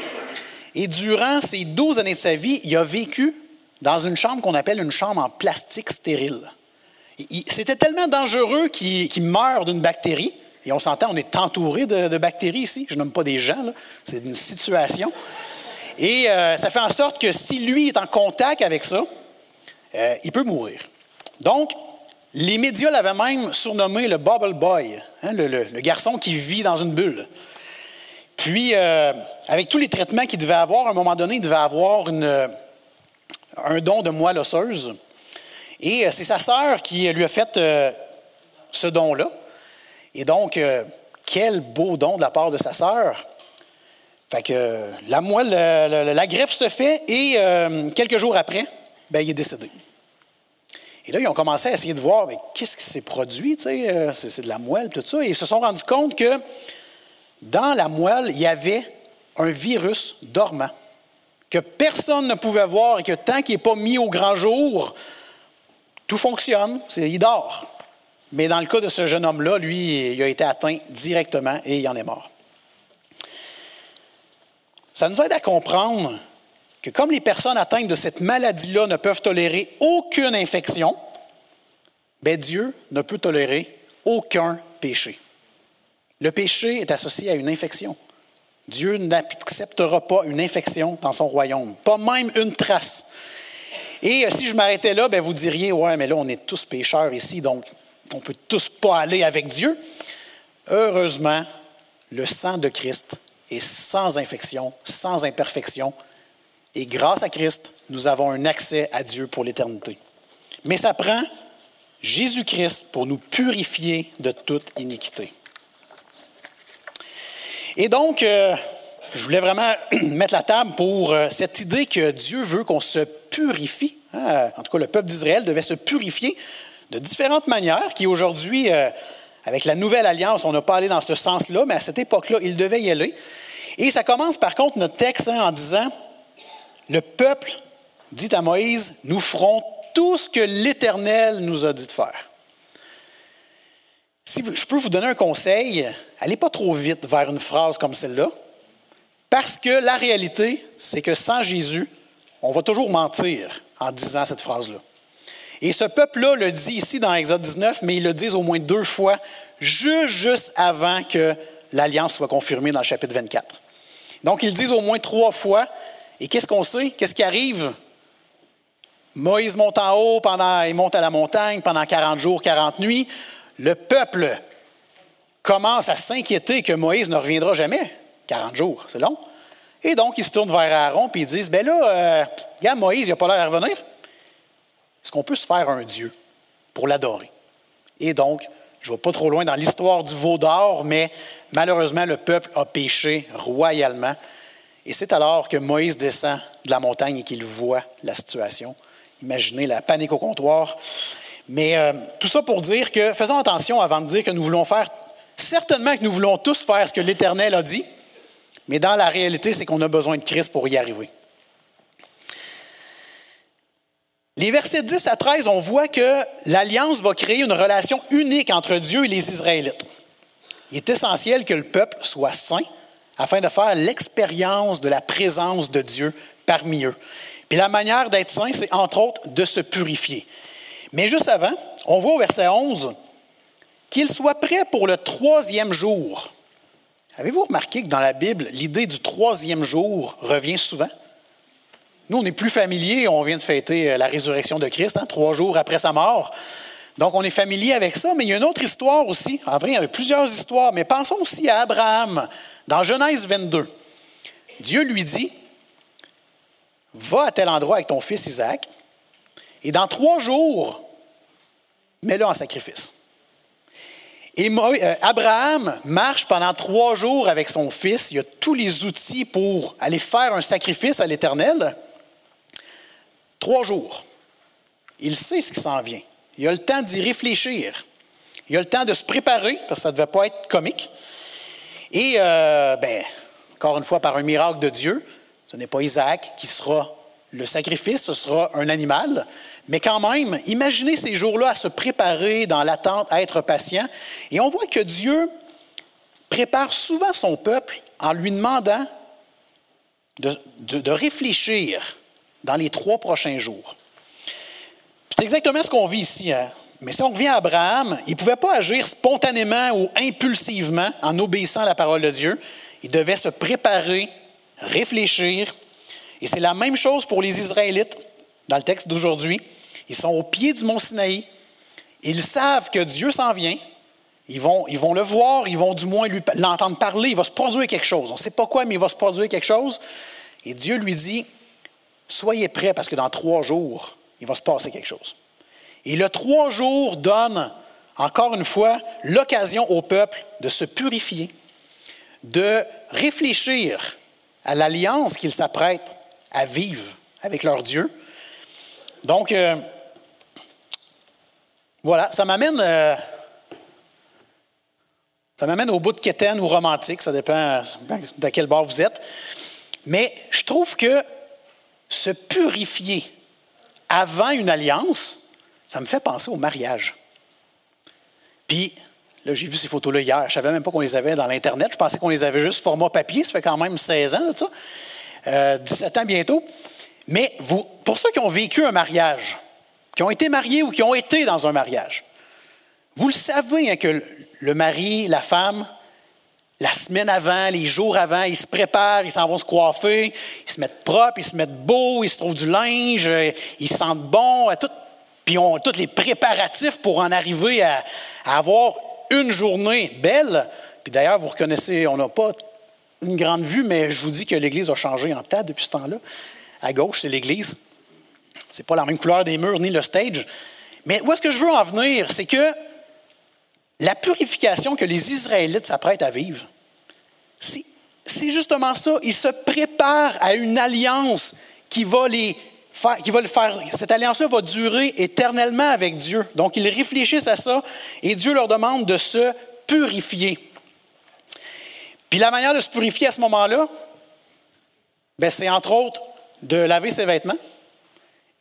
Et durant ces 12 années de sa vie, il a vécu dans une chambre qu'on appelle une chambre en plastique stérile. C'était tellement dangereux qu'il meurt d'une bactérie. Et on s'entend, on est entouré de, bactéries ici. Je nomme pas des gens, c'est une situation. Et euh, ça fait en sorte que si lui est en contact avec ça, euh, il peut mourir. Donc, les médias l'avaient même surnommé le Bubble Boy, hein, le, garçon qui vit dans une bulle. Puis, euh, avec tous les traitements qu'il devait avoir, à un moment donné, il devait avoir un don de moelle osseuse. Et c'est sa sœur qui lui a fait ce don-là. Et donc, quel beau don de la part de sa sœur. Fait que la moelle, la, greffe se fait et quelques jours après, ben, il est décédé. Et là, ils ont commencé à essayer de voir qu'est-ce qui s'est produit, euh, c'est de la moelle, tout ça. Et ils se sont rendus compte que dans la moelle, il y avait un virus dormant que personne ne pouvait voir et que tant qu'il n'est pas mis au grand jour, tout fonctionne, il dort. Mais dans le cas de ce jeune homme-là, lui, il a été atteint directement et il en est mort. Ça nous aide à comprendre que comme les personnes atteintes de cette maladie-là ne peuvent tolérer aucune infection, bien Dieu ne peut tolérer aucun péché. Le péché est associé à une infection. Dieu n'acceptera pas une infection dans son royaume, pas même une trace. Et euh, si je m'arrêtais là, bien, vous diriez, ouais, mais là, on est tous pécheurs ici, donc on ne peut tous pas aller avec Dieu. Heureusement, le sang de Christ est sans infection, sans imperfection, et grâce à Christ, nous avons un accès à Dieu pour l'éternité. Mais ça prend Jésus-Christ pour nous purifier de toute iniquité. Et donc, euh, je voulais vraiment mettre la table pour euh, cette idée que Dieu veut qu'on se purifie. Hein. En tout cas, le peuple d'Israël devait se purifier de différentes manières, qui aujourd'hui, euh, avec la nouvelle alliance, on n'a pas allé dans ce sens-là, mais à cette époque-là, il devait y aller. Et ça commence par contre notre texte hein, en disant le peuple dit à Moïse, nous ferons tout ce que l'Éternel nous a dit de faire. Si je peux vous donner un conseil, allez pas trop vite vers une phrase comme celle-là, parce que la réalité, c'est que sans Jésus, on va toujours mentir en disant cette phrase-là. Et ce peuple-là le dit ici dans Exode 19, mais ils le disent au moins deux fois, juste, avant que l'alliance soit confirmée dans le chapitre 24. Donc, ils disent au moins trois fois, et qu'est-ce qu'on sait? Qu'est-ce qui arrive? Moïse monte en haut, pendant, il monte à la montagne pendant 40 jours, 40 nuits. Le peuple commence à s'inquiéter que Moïse ne reviendra jamais. 40 jours, c'est long. Et donc, ils se tournent vers Aaron et ils disent, ben là, euh, regarde, Moïse, il n'a pas l'air à revenir. Est-ce qu'on peut se faire un Dieu pour l'adorer? Et donc, je ne vais pas trop loin dans l'histoire du veau d'or, mais malheureusement, le peuple a péché royalement. Et c'est alors que Moïse descend de la montagne et qu'il voit la situation. Imaginez la panique au comptoir. Mais euh, tout ça pour dire que faisons attention avant de dire que nous voulons faire, certainement que nous voulons tous faire ce que l'Éternel a dit, mais dans la réalité, c'est qu'on a besoin de Christ pour y arriver. Les versets 10 à 13, on voit que l'Alliance va créer une relation unique entre Dieu et les Israélites. Il est essentiel que le peuple soit saint afin de faire l'expérience de la présence de Dieu parmi eux. Puis la manière d'être saint, c'est entre autres de se purifier. Mais juste avant, on voit au verset 11 qu'il soit prêt pour le troisième jour. Avez-vous remarqué que dans la Bible, l'idée du troisième jour revient souvent? Nous, on est plus familier, on vient de fêter euh, la résurrection de Christ, hein, trois jours après sa mort. Donc, on est familier avec ça, mais il y a une autre histoire aussi. En vrai, il y a plusieurs histoires, mais pensons aussi à Abraham. Dans Genèse 22, Dieu lui dit, va à tel endroit avec ton fils Isaac, et dans trois jours, mets-le en sacrifice. Et euh, Abraham marche pendant trois jours avec son fils. Il a tous les outils pour aller faire un sacrifice à l'Éternel. Trois jours. Il sait ce qui s'en vient. Il a le temps d'y réfléchir. Il a le temps de se préparer, parce que ça ne devait pas être comique. Et, euh, ben, encore une fois, par un miracle de Dieu, ce n'est pas Isaac qui sera le sacrifice, ce sera un animal. Mais quand même, imaginez ces jours-là à se préparer dans l'attente, à être patient. Et on voit que Dieu prépare souvent son peuple en lui demandant de, réfléchir dans les trois prochains jours. C'est exactement ce qu'on vit ici. Hein. Mais si on revient à Abraham, il ne pouvait pas agir spontanément ou impulsivement en obéissant à la parole de Dieu. Il devait se préparer, réfléchir. Et c'est la même chose pour les Israélites dans le texte d'aujourd'hui. Ils sont au pied du mont Sinaï. Ils savent que Dieu s'en vient. Ils vont, ils vont le voir, ils vont du moins l'entendre parler. Il va se produire quelque chose. On ne sait pas quoi, mais il va se produire quelque chose. Et Dieu lui dit, soyez prêts parce que dans trois jours, il va se passer quelque chose. Et le trois jours donne, encore une fois, l'occasion au peuple de se purifier, de réfléchir à l'alliance qu'ils s'apprêtent à vivre avec leur Dieu. Donc, euh, voilà, ça m'amène, euh, ça m'amène au bout de quétaine ou romantique, ça dépend de quel bord vous êtes. Mais je trouve que se purifier avant une alliance, ça me fait penser au mariage. Puis, là, j'ai vu ces photos-là hier. Je ne savais même pas qu'on les avait dans l'Internet. Je pensais qu'on les avait juste format papier. Ça fait quand même 16 ans, ça. 17 euh, ans bientôt. Mais pour ceux qui ont vécu un mariage, qui ont été mariés ou qui ont été dans un mariage, vous le savez hein, que le mari, la femme, la semaine avant, les jours avant, ils se préparent, ils s'en vont se coiffer, ils se mettent propres, ils se mettent beaux, ils se trouvent du linge, ils se sentent bons, tout, puis ils ont tous les préparatifs pour en arriver à, avoir une journée belle. Puis d'ailleurs, vous reconnaissez, on n'a pas une grande vue, mais je vous dis que l'Église a changé en tas depuis ce temps-là. À gauche, c'est l'Église. C'est pas la même couleur des murs ni le stage. Mais où est-ce que je veux en venir? C'est que la purification que les Israélites s'apprêtent à vivre, c'est justement ça. Ils se préparent à une alliance qui va les faire, le faire. Cette alliance-là va durer éternellement avec Dieu. Donc, ils réfléchissent à ça et Dieu leur demande de se purifier. Puis la manière de se purifier à ce moment-là, ben, c'est entre autres de laver ses vêtements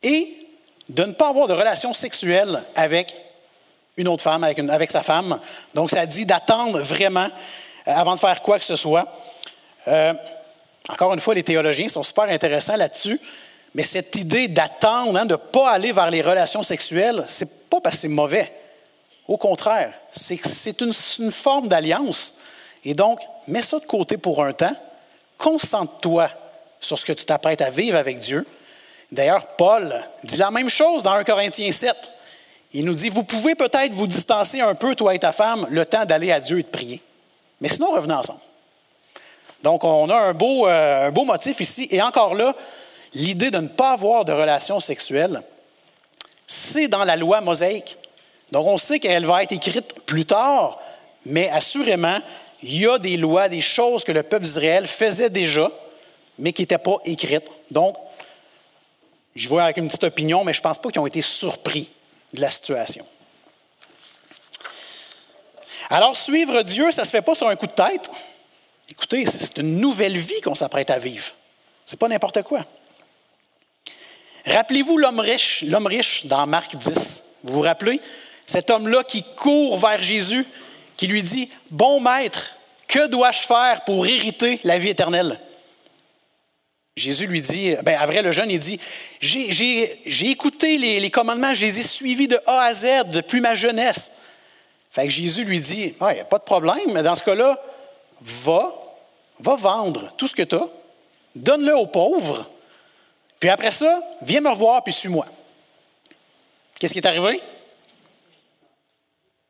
et de ne pas avoir de relation sexuelle avec une autre femme, avec, avec sa femme. Donc, ça dit d'attendre vraiment euh, avant de faire quoi que ce soit. Euh, encore une fois, les théologiens sont super intéressants là-dessus, mais cette idée d'attendre, hein, de ne pas aller vers les relations sexuelles, c'est pas parce que c'est mauvais. Au contraire, c'est une, une forme d'alliance. Et donc, mets ça de côté pour un temps, concentre-toi sur ce que tu t'apprêtes à vivre avec Dieu. D'ailleurs, Paul dit la même chose dans 1 Corinthiens 7. Il nous dit, vous pouvez peut-être vous distancer un peu, toi et ta femme, le temps d'aller à Dieu et de prier. Mais sinon, revenez ensemble. Donc, on a un beau, euh, motif ici. Et encore là, l'idée de ne pas avoir de relations sexuelles, c'est dans la loi mosaïque. Donc, on sait qu'elle va être écrite plus tard, mais assurément, il y a des lois, des choses que le peuple d'Israël faisait déjà, mais qui n'étaient pas écrites. Donc, je vois avec une petite opinion, mais je ne pense pas qu'ils ont été surpris de la situation. Alors, suivre Dieu, ça ne se fait pas sur un coup de tête. Écoutez, c'est une nouvelle vie qu'on s'apprête à vivre. Ce n'est pas n'importe quoi. Rappelez-vous l'homme riche, l'homme riche dans Marc 10. Vous vous rappelez? Cet homme-là qui court vers Jésus, qui lui dit, Bon maître, que dois-je faire pour hériter la vie éternelle? Jésus lui dit, ben, à vrai, le jeune, il dit, j'ai écouté les, commandements, je les ai suivis de A à Z depuis ma jeunesse. Fait que Jésus lui dit, il n'y a pas de problème, mais dans ce cas-là, va, va vendre tout ce que tu as, donne-le aux pauvres, puis après ça, viens me revoir, puis suis-moi. Qu'est-ce qui est arrivé?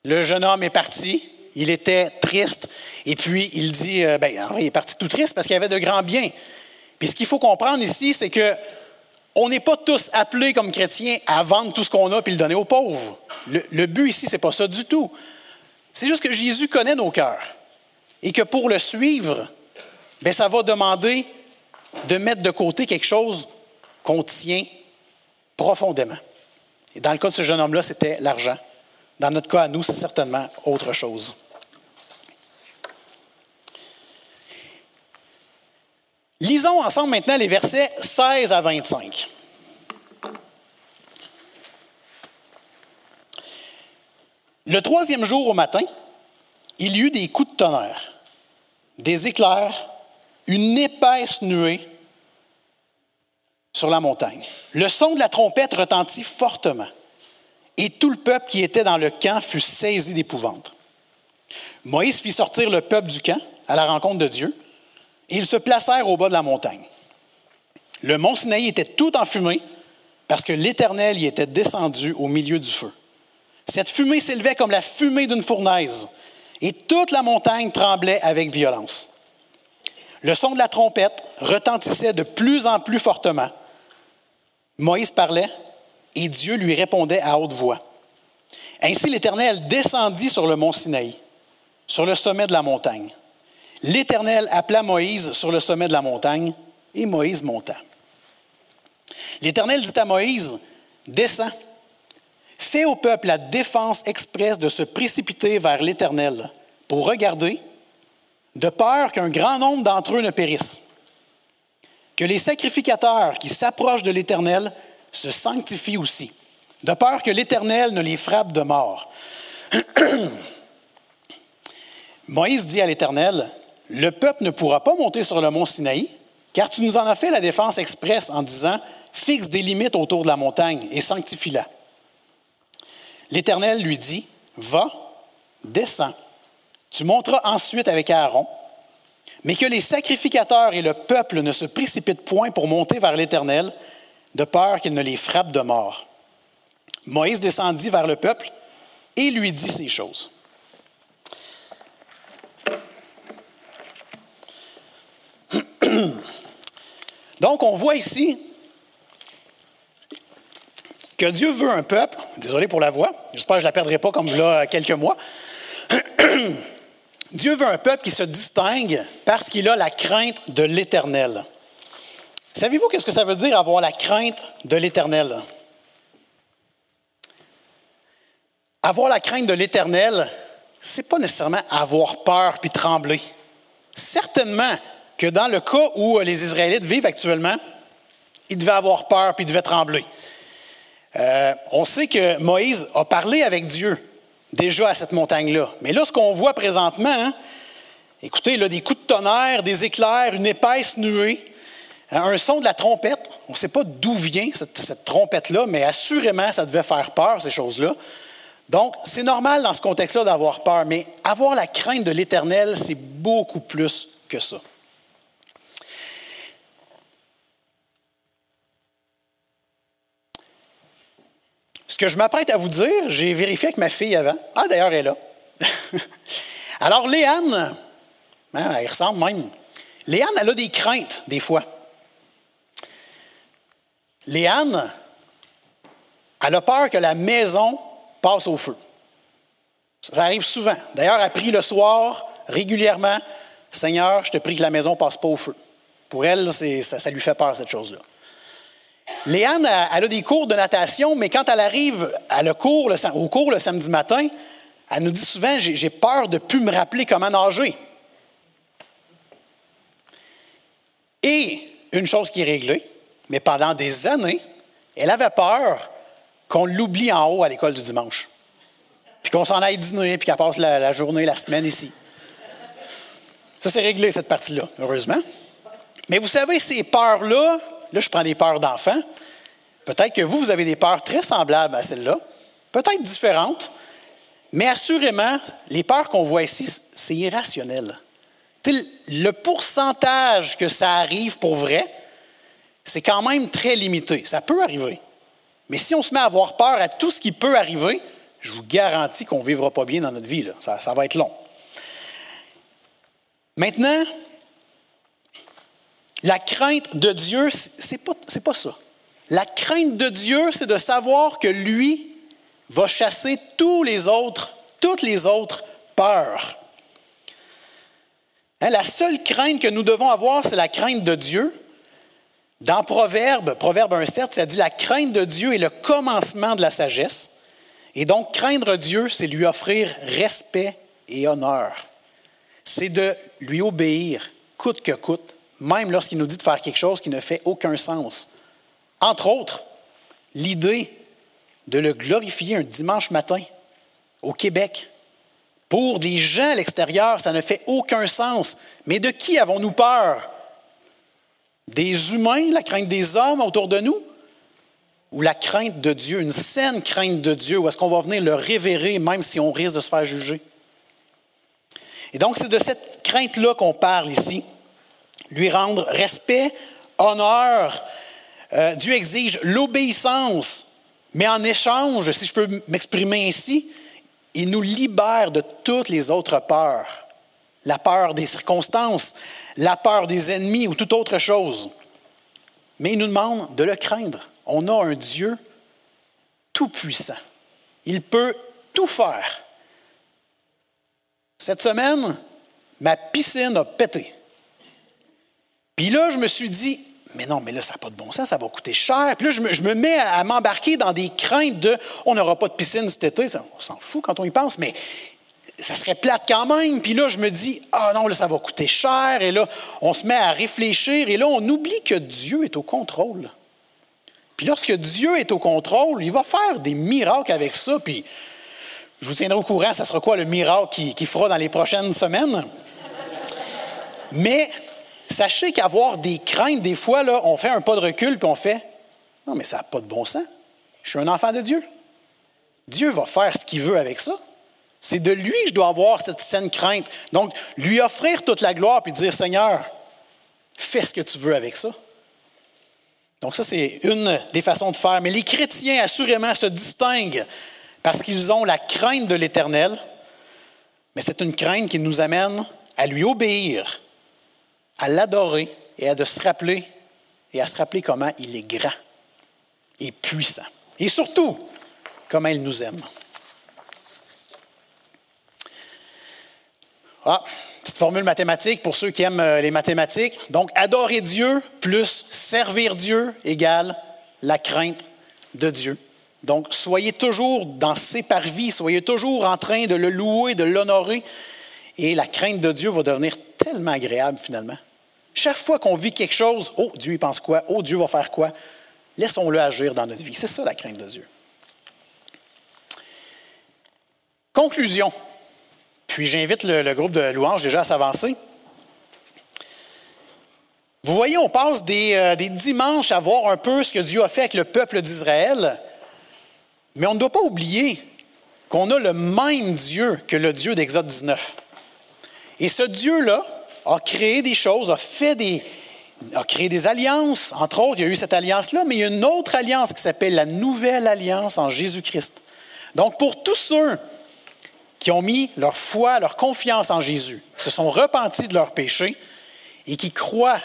Le jeune homme est parti, il était triste, et puis il dit, euh, ben, il est parti tout triste parce qu'il avait de grands biens. Puis ce qu'il faut comprendre ici, c'est que on n'est pas tous appelés comme chrétiens à vendre tout ce qu'on a puis le donner aux pauvres. Le, but ici, ce n'est pas ça du tout. C'est juste que Jésus connaît nos cœurs et que pour le suivre, bien, ça va demander de mettre de côté quelque chose qu'on tient profondément. Et dans le cas de ce jeune homme-là, c'était l'argent. Dans notre cas, à nous, c'est certainement autre chose. Lisons ensemble maintenant les versets 16 à 25. Le troisième jour au matin, il y eut des coups de tonnerre, des éclairs, une épaisse nuée sur la montagne. Le son de la trompette retentit fortement, et tout le peuple qui était dans le camp fut saisi d'épouvante. Moïse fit sortir le peuple du camp à la rencontre de Dieu ils se placèrent au bas de la montagne. Le mont Sinaï était tout enfumé parce que l'Éternel y était descendu au milieu du feu. Cette fumée s'élevait comme la fumée d'une fournaise et toute la montagne tremblait avec violence. Le son de la trompette retentissait de plus en plus fortement Moïse parlait et Dieu lui répondait à haute voix. Ainsi l'Éternel descendit sur le mont Sinaï, sur le sommet de la montagne. L'Éternel appela Moïse sur le sommet de la montagne et Moïse monta. L'Éternel dit à Moïse, Descends, fais au peuple la défense expresse de se précipiter vers l'Éternel pour regarder, de peur qu'un grand nombre d'entre eux ne périssent. Que les sacrificateurs qui s'approchent de l'Éternel se sanctifient aussi, de peur que l'Éternel ne les frappe de mort. Moïse dit à l'Éternel, Le peuple ne pourra pas monter sur le mont Sinaï, car tu nous en as fait la défense expresse en disant, Fixe des limites autour de la montagne et sanctifie-la. L'Éternel lui dit, Va, descends, tu monteras ensuite avec Aaron, mais que les sacrificateurs et le peuple ne se précipitent point pour monter vers l'Éternel, de peur qu'il ne les frappe de mort. Moïse descendit vers le peuple et lui dit ces choses. Donc, on voit ici que Dieu veut un peuple, désolé pour la voix, j'espère que je ne la perdrai pas comme là quelques mois. Dieu veut un peuple qui se distingue parce qu'il a la crainte de l'Éternel. Savez-vous qu'est-ce que ça veut dire avoir la crainte de l'Éternel? Avoir la crainte de l'Éternel, c'est pas nécessairement avoir peur puis trembler. Certainement que dans le cas où les Israélites vivent actuellement, ils devaient avoir peur puis ils devaient trembler. Euh, on sait que Moïse a parlé avec Dieu déjà à cette montagne-là. Mais là, ce qu'on voit présentement, hein, écoutez, là, des coups de tonnerre, des éclairs, une épaisse nuée, hein, un son de la trompette. On ne sait pas d'où vient cette, cette trompette-là, mais assurément, ça devait faire peur, ces choses-là. Donc, c'est normal dans ce contexte-là d'avoir peur, mais avoir la crainte de l'Éternel, c'est beaucoup plus que ça. Ce que je m'apprête à vous dire, j'ai vérifié avec ma fille avant. Ah, d'ailleurs, elle est là. Alors, Léane, hein, elle ressemble même. Léane, elle a des craintes, des fois. Léane, elle a peur que la maison passe au feu. Ça arrive souvent. D'ailleurs, elle prie le soir régulièrement Seigneur, je te prie que la maison ne passe pas au feu. Pour elle, ça, ça lui fait peur, cette chose-là. Léane, elle a des cours de natation, mais quand elle arrive au cours le samedi matin, elle nous dit souvent J'ai peur de ne plus me rappeler comment nager. Et une chose qui est réglée, mais pendant des années, elle avait peur qu'on l'oublie en haut à l'école du dimanche. Puis qu'on s'en aille dîner, puis qu'elle passe la, la journée, la semaine ici. Ça, c'est réglé, cette partie-là, heureusement. Mais vous savez, ces peurs-là, Là, je prends des peurs d'enfants. Peut-être que vous, vous avez des peurs très semblables à celles-là, peut-être différentes, mais assurément, les peurs qu'on voit ici, c'est irrationnel. Le pourcentage que ça arrive pour vrai, c'est quand même très limité. Ça peut arriver. Mais si on se met à avoir peur à tout ce qui peut arriver, je vous garantis qu'on ne vivra pas bien dans notre vie. Ça, ça va être long. Maintenant, la crainte de Dieu, c'est pas, pas ça. La crainte de Dieu, c'est de savoir que lui va chasser tous les autres, toutes les autres peurs. Hein, la seule crainte que nous devons avoir, c'est la crainte de Dieu. Dans Proverbe, Proverbe 1,7, ça dit La crainte de Dieu est le commencement de la sagesse. Et donc, craindre Dieu, c'est lui offrir respect et honneur. C'est de lui obéir, coûte que coûte même lorsqu'il nous dit de faire quelque chose qui ne fait aucun sens. Entre autres, l'idée de le glorifier un dimanche matin au Québec. Pour des gens à l'extérieur, ça ne fait aucun sens. Mais de qui avons-nous peur? Des humains, la crainte des hommes autour de nous? Ou la crainte de Dieu, une saine crainte de Dieu, où est-ce qu'on va venir le révérer même si on risque de se faire juger? Et donc, c'est de cette crainte-là qu'on parle ici lui rendre respect, honneur. Euh, Dieu exige l'obéissance, mais en échange, si je peux m'exprimer ainsi, il nous libère de toutes les autres peurs. La peur des circonstances, la peur des ennemis ou toute autre chose. Mais il nous demande de le craindre. on a un Dieu tout-puissant. Il peut tout faire. Cette semaine, ma piscine a pété. Puis là, je me suis dit, mais non, mais là, ça n'a pas de bon sens, ça va coûter cher. Puis là, je me, mets à, m'embarquer dans des craintes de on n'aura pas de piscine cet été. On s'en fout quand on y pense, mais ça serait plate quand même. Puis là, je me dis, ah non, là, ça va coûter cher. Et là, on se met à réfléchir. Et là, on oublie que Dieu est au contrôle. Puis lorsque Dieu est au contrôle, il va faire des miracles avec ça. Puis je vous tiendrai au courant, ça sera quoi le miracle qu'il fera dans les prochaines semaines. Mais sachez qu'avoir des craintes, des fois, là, on fait un pas de recul puis on fait Non, mais ça n'a pas de bon sens. Je suis un enfant de Dieu. Dieu va faire ce qu'il veut avec ça. C'est de lui que je dois avoir cette saine crainte. Donc, lui offrir toute la gloire puis dire Seigneur, fais ce que tu veux avec ça. Donc, ça, c'est une des façons de faire. Mais les chrétiens, assurément, se distinguent parce qu'ils ont la crainte de l'Éternel, mais c'est une crainte qui nous amène à lui obéir, à l'adorer et à se rappeler et à se rappeler comment il est grand et puissant. Et surtout, comment il nous aime. Ah, petite formule mathématique pour ceux qui aiment euh, les mathématiques. Donc, adorer Dieu plus servir Dieu égale la crainte de Dieu. Donc, soyez toujours dans ses parvis, soyez toujours en train de le louer, de l'honorer, et la crainte de Dieu va devenir tellement agréable finalement. Chaque fois qu'on vit quelque chose, oh, Dieu il pense quoi? Oh, Dieu va faire quoi? Laissons-le agir dans notre vie. C'est ça la crainte de Dieu. Conclusion. Puis j'invite le, groupe de louanges déjà à s'avancer. Vous voyez, on passe des, euh, des, dimanches à voir un peu ce que Dieu a fait avec le peuple d'Israël, mais on ne doit pas oublier qu'on a le même Dieu que le Dieu d'Exode 19. Et ce Dieu-là a créé des choses, a fait des, a créé des alliances. Entre autres, il y a eu cette alliance-là, mais il y a une autre alliance qui s'appelle la Nouvelle Alliance en Jésus-Christ. Donc, pour tous ceux qui ont mis leur foi, leur confiance en Jésus, qui se sont repentis de leurs péchés et qui croient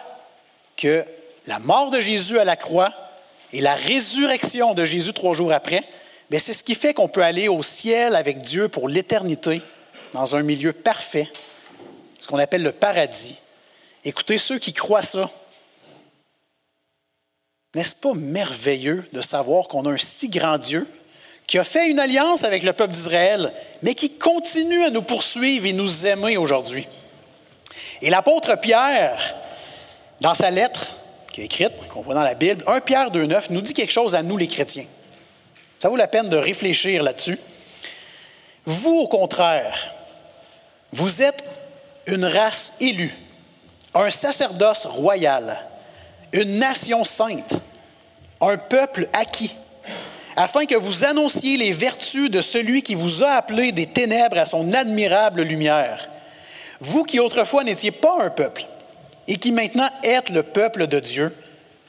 que la mort de Jésus à la croix et la résurrection de Jésus trois jours après, ben, c'est ce qui fait qu'on peut aller au ciel avec Dieu pour l'éternité, dans un milieu parfait, ce qu'on appelle le paradis. Écoutez, ceux qui croient ça, n'est-ce pas merveilleux de savoir qu'on a un si grand Dieu qui a fait une alliance avec le peuple d'Israël, mais qui continue à nous poursuivre et nous aimer aujourd'hui? Et l'apôtre Pierre, dans sa lettre qui est écrite, qu'on voit dans la Bible, 1 Pierre 2,9, nous dit quelque chose à nous les chrétiens. Ça vaut la peine de réfléchir là-dessus. Vous, au contraire, vous êtes une race élue, un sacerdoce royal, une nation sainte, un peuple acquis afin que vous annonciez les vertus de celui qui vous a appelé des ténèbres à son admirable lumière. Vous qui autrefois n'étiez pas un peuple et qui maintenant êtes le peuple de Dieu,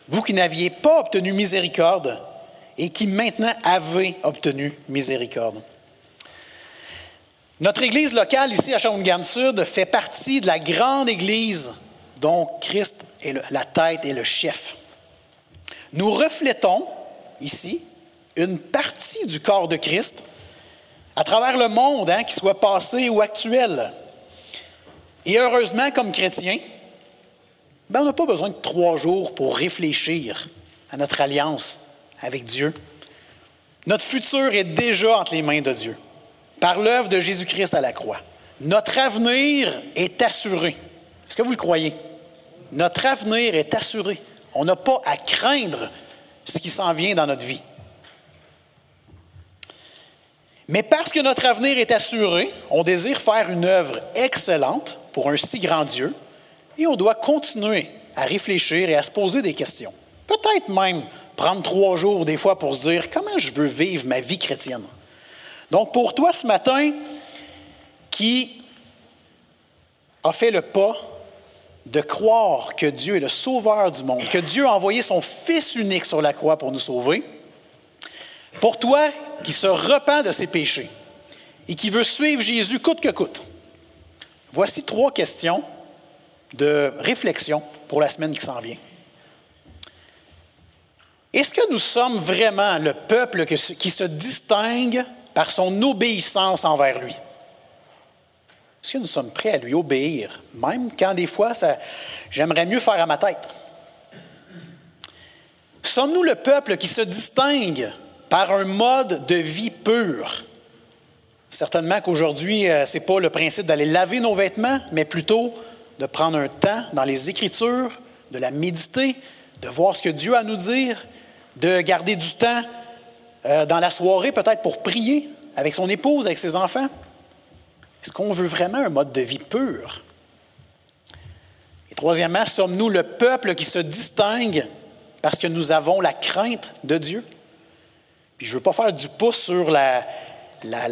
vous qui n'aviez pas obtenu miséricorde et qui maintenant avez obtenu miséricorde. Notre église locale ici à Shawinigan-Sud fait partie de la grande église dont Christ est la tête et le chef. Nous reflétons ici une partie du corps de Christ à travers le monde, hein, qu'il soit passé ou actuel. Et heureusement, comme chrétien, ben, on n'a pas besoin de trois jours pour réfléchir à notre alliance avec Dieu. Notre futur est déjà entre les mains de Dieu, par l'œuvre de Jésus-Christ à la croix. Notre avenir est assuré. Est-ce que vous le croyez? Notre avenir est assuré. On n'a pas à craindre ce qui s'en vient dans notre vie. Mais parce que notre avenir est assuré, on désire faire une œuvre excellente pour un si grand Dieu et on doit continuer à réfléchir et à se poser des questions. Peut-être même prendre trois jours des fois pour se dire comment je veux vivre ma vie chrétienne? Donc pour toi ce matin qui a fait le pas de croire que Dieu est le sauveur du monde, que Dieu a envoyé son Fils unique sur la croix pour nous sauver, pour toi qui se repent de ses péchés et qui veut suivre Jésus coûte que coûte, voici trois questions de réflexion pour la semaine qui s'en vient. Est-ce que nous sommes vraiment le peuple qui se distingue par son obéissance envers lui? Est-ce que nous sommes prêts à lui obéir, même quand des fois, j'aimerais mieux faire à ma tête? Sommes-nous le peuple qui se distingue par un mode de vie pur? Certainement qu'aujourd'hui, euh, ce n'est pas le principe d'aller laver nos vêtements, mais plutôt de prendre un temps dans les Écritures, de la méditer, de voir ce que Dieu a à nous dire, de garder du temps euh, dans la soirée peut-être pour prier avec son épouse, avec ses enfants? Est-ce qu'on veut vraiment un mode de vie pur? Et troisièmement, sommes-nous le peuple qui se distingue parce que nous avons la crainte de Dieu? Puis je ne veux pas faire du pouce sur la,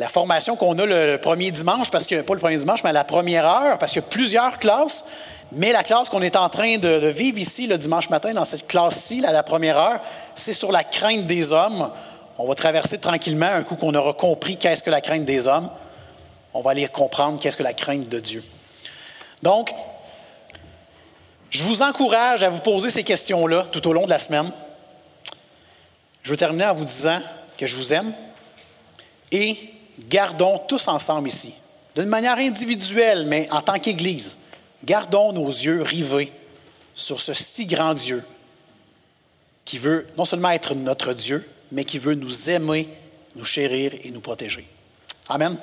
formation qu'on a le, premier dimanche, parce que, pas le premier dimanche, mais à la première heure, parce qu'il y a plusieurs classes, mais la classe qu'on est en train de, vivre ici le dimanche matin, dans cette classe-ci, à la première heure, c'est sur la crainte des hommes. On va traverser tranquillement un coup qu'on aura compris qu'est-ce que la crainte des hommes. On va aller comprendre qu'est-ce que la crainte de Dieu. Donc, je vous encourage à vous poser ces questions-là tout au long de la semaine. Je veux terminer en vous disant que je vous aime et gardons tous ensemble ici, d'une manière individuelle, mais en tant qu'Église, gardons nos yeux rivés sur ce si grand Dieu qui veut non seulement être notre Dieu, mais qui veut nous aimer, nous chérir et nous protéger. Amen.